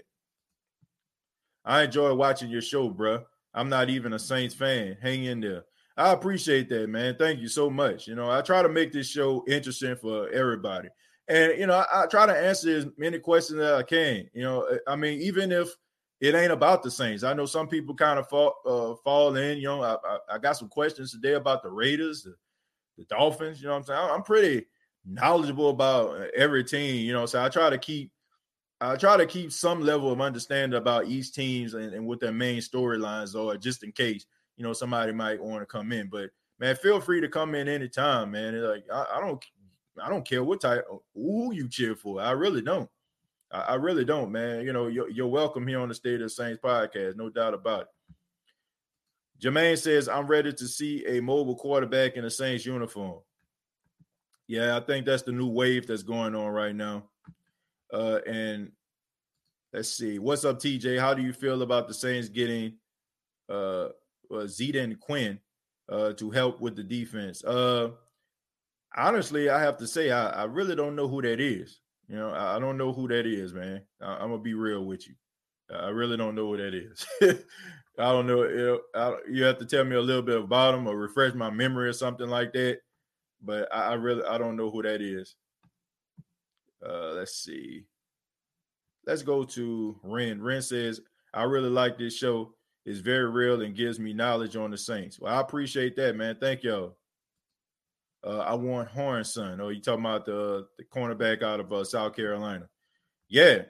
I enjoy watching your show, bro. I'm not even a Saints fan. Hang in there. I appreciate that, man. Thank you so much. You know, I try to make this show interesting for everybody. And, you know, I, I try to answer as many questions that I can. You know, I mean, even if it ain't about the Saints, I know some people kind of fall, uh, fall in. You know, I, I, I, got some questions today about the Raiders, the, the Dolphins. You know what I'm saying? I'm pretty knowledgeable about every team, you know, so I try to keep I try to keep some level of understanding about each teams and, and what their main storylines are, just in case you know somebody might want to come in. But man, feel free to come in anytime, man. It's like I, I, don't, I don't care what type, who you cheer for. I really don't. I, I really don't, man. You know, you're, you're, welcome here on the State of the Saints podcast, no doubt about it. Jermaine says, "I'm ready to see a mobile quarterback in a Saints uniform." Yeah, I think that's the new wave that's going on right now. Uh, and let's see, what's up, TJ? How do you feel about the Saints getting uh, uh Zeta and Quinn uh, to help with the defense? Uh, honestly, I have to say I, I really don't know who that is. You know, I, don't know who that is, man. I, am gonna be real with you. I really don't know who that is. I don't know. You, I, you have to tell me a little bit about him or refresh my memory or something like that but I, I really I don't know who that is. Uh, let's see. Let's go to Ren. Ren says, I really like this show. It's very real and gives me knowledge on the Saints. Well, I appreciate that, man. Thank y'all. Uh, I want Horn son. Oh, you talking about the the cornerback out of uh, South Carolina? Yeah,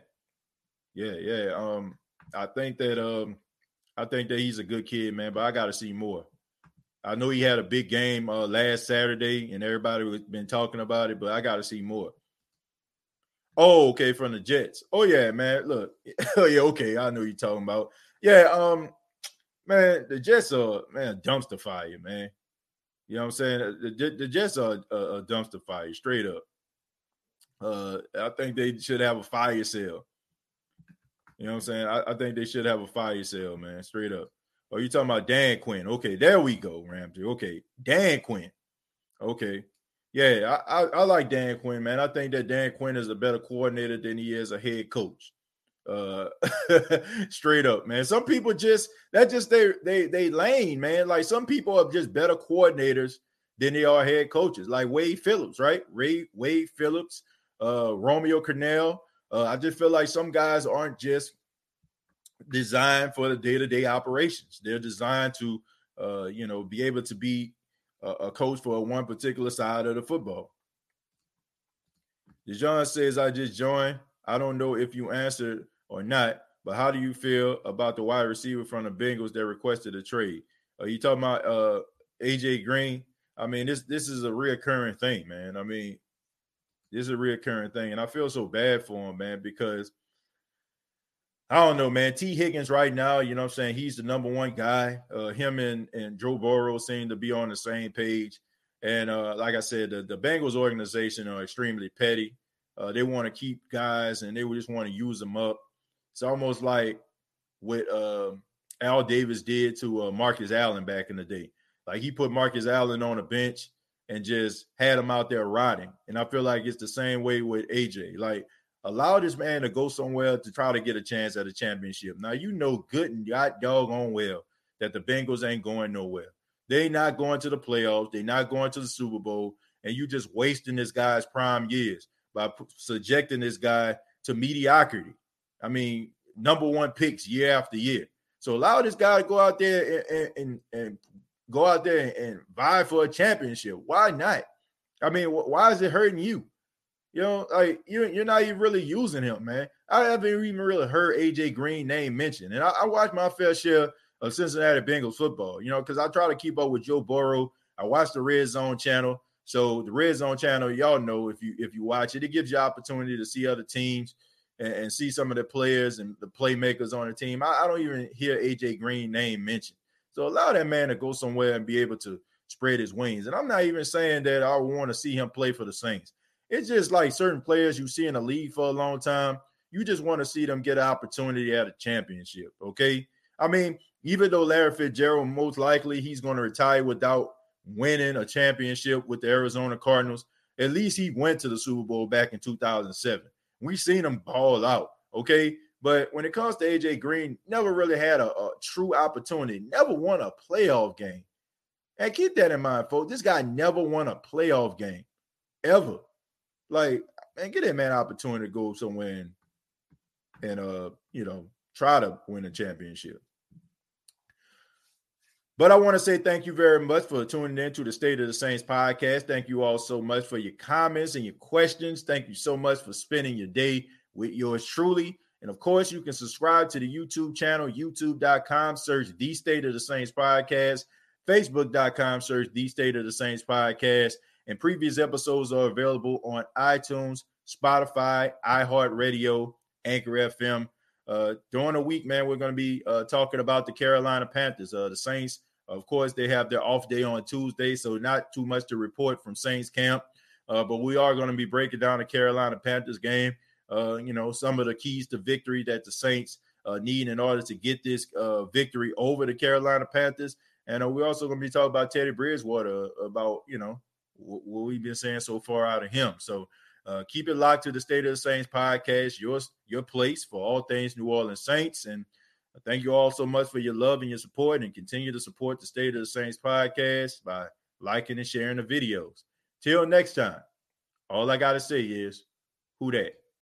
yeah, yeah. Um, I think that um, I think that he's a good kid, man. But I got to see more. I know he had a big game uh, last Saturday, and everybody was been talking about it, but I got to see more. Oh, okay, from the Jets. Oh yeah, man. Look, oh yeah, okay. I know you're talking about. Yeah, um, man, the Jets are man dumpster fire, man. You know what I'm saying? The, the Jets are a, a dumpster fire, straight up. Uh, I think they should have a fire sale. You know what I'm saying? I, I think they should have a fire sale, man, straight up. Oh, you talking about Dan Quinn? Okay, there we go, Ramsey. Okay, Dan Quinn. Okay, yeah, I, I, I like Dan Quinn, man. I think that Dan Quinn is a better coordinator than he is a head coach. Uh, straight up, man. Some people just that just they they they lane, man. Like some people are just better coordinators than they are head coaches. Like Wade Phillips, right? Ray Wade Phillips, uh, Romeo Crennel. Uh, I just feel like some guys aren't just designed for the day-to-day operations. They're designed to, uh, you know, be able to be a, a coach for one particular side of the football. Dejon says, "I just joined. I don't know if you answered or not, but how do you feel about the wide receiver from the Bengals that requested a trade? Are you talking about uh, AJ Green? I mean, this this is a reoccurring thing, man. I mean, this is a reoccurring thing, and I feel so bad for him, man, because I don't know, man. Tee Higgins right now, you know what I'm saying? He's the number one guy. Uh, him and, and Joe Burrow seem to be on the same page. And uh, like I said, the, the Bengals organization are extremely petty. Uh, they want to keep guys and they just want to use them up. It's almost like what uh, Al Davis did to uh, Marcus Allen back in the day. Like he put Marcus Allen on a bench and just had him out there rotting. And I feel like it's the same way with AJ. Like Allow this man to go somewhere to try to get a chance at a championship. Now you know good and got doggone well that the Bengals ain't going nowhere. They not going to the playoffs. They not going to the Super Bowl, and you just wasting this guy's prime years by subjecting this guy to mediocrity. I mean, number one picks year after year. So allow this guy to go out there and, and, and go out there and, vie for a championship. Why not? I mean, why is it hurting you? You know, like you, you're not even really using him, man. I haven't even really heard AJ Green name mentioned, and I, I watch my fair share of Cincinnati Bengals football. You know, because I try to keep up with Joe Burrow. I watch the Red Zone channel, so the Red Zone channel, y'all know if you if you watch it, it gives you opportunity to see other teams. And, and see some of the players and the playmakers on the team, I, I don't even hear AJ Green name mentioned. So allow that man to go somewhere and be able to spread his wings. And I'm not even saying that I want to see him play for the Saints. It's just like certain players you see in the league for a long time. You just want to see them get an opportunity at a championship. Okay. I mean, even though Larry Fitzgerald most likely he's going to retire without winning a championship with the Arizona Cardinals, at least he went to the Super Bowl back in 2007. We've seen him ball out, okay? But when it comes to AJ Green, never really had a, a true opportunity, never won a playoff game. And keep that in mind, folks. This guy never won a playoff game ever. Like, man, get that man opportunity to go somewhere and, and uh, you know, try to win a championship. But I want to say thank you very much for tuning in to the State of the Saints podcast. Thank you all so much for your comments and your questions. Thank you so much for spending your day with yours truly. And of course, you can subscribe to the YouTube channel, youtube.com, search the State of the Saints podcast, facebook.com, search the State of the Saints podcast. And previous episodes are available on iTunes, Spotify, iHeartRadio, Anchor FM. Uh, during the week, man, we're going to be uh, talking about the Carolina Panthers. Uh, the Saints of course, they have their off day on Tuesday, so not too much to report from Saints camp. Uh, but we are going to be breaking down the Carolina Panthers game. Uh, you know, some of the keys to victory that the Saints uh, need in order to get this uh, victory over the Carolina Panthers. And uh, we're also going to be talking about Teddy Bridgewater uh, about, you know, what we've been saying so far out of him. So keep it locked to the State of the Saints podcast, your, your place for all things New Orleans Saints. And Thank you all so much for your love and your support, and continue to support the State of the Saints podcast by liking and sharing the videos. Till next time, all I got to say is, who dat?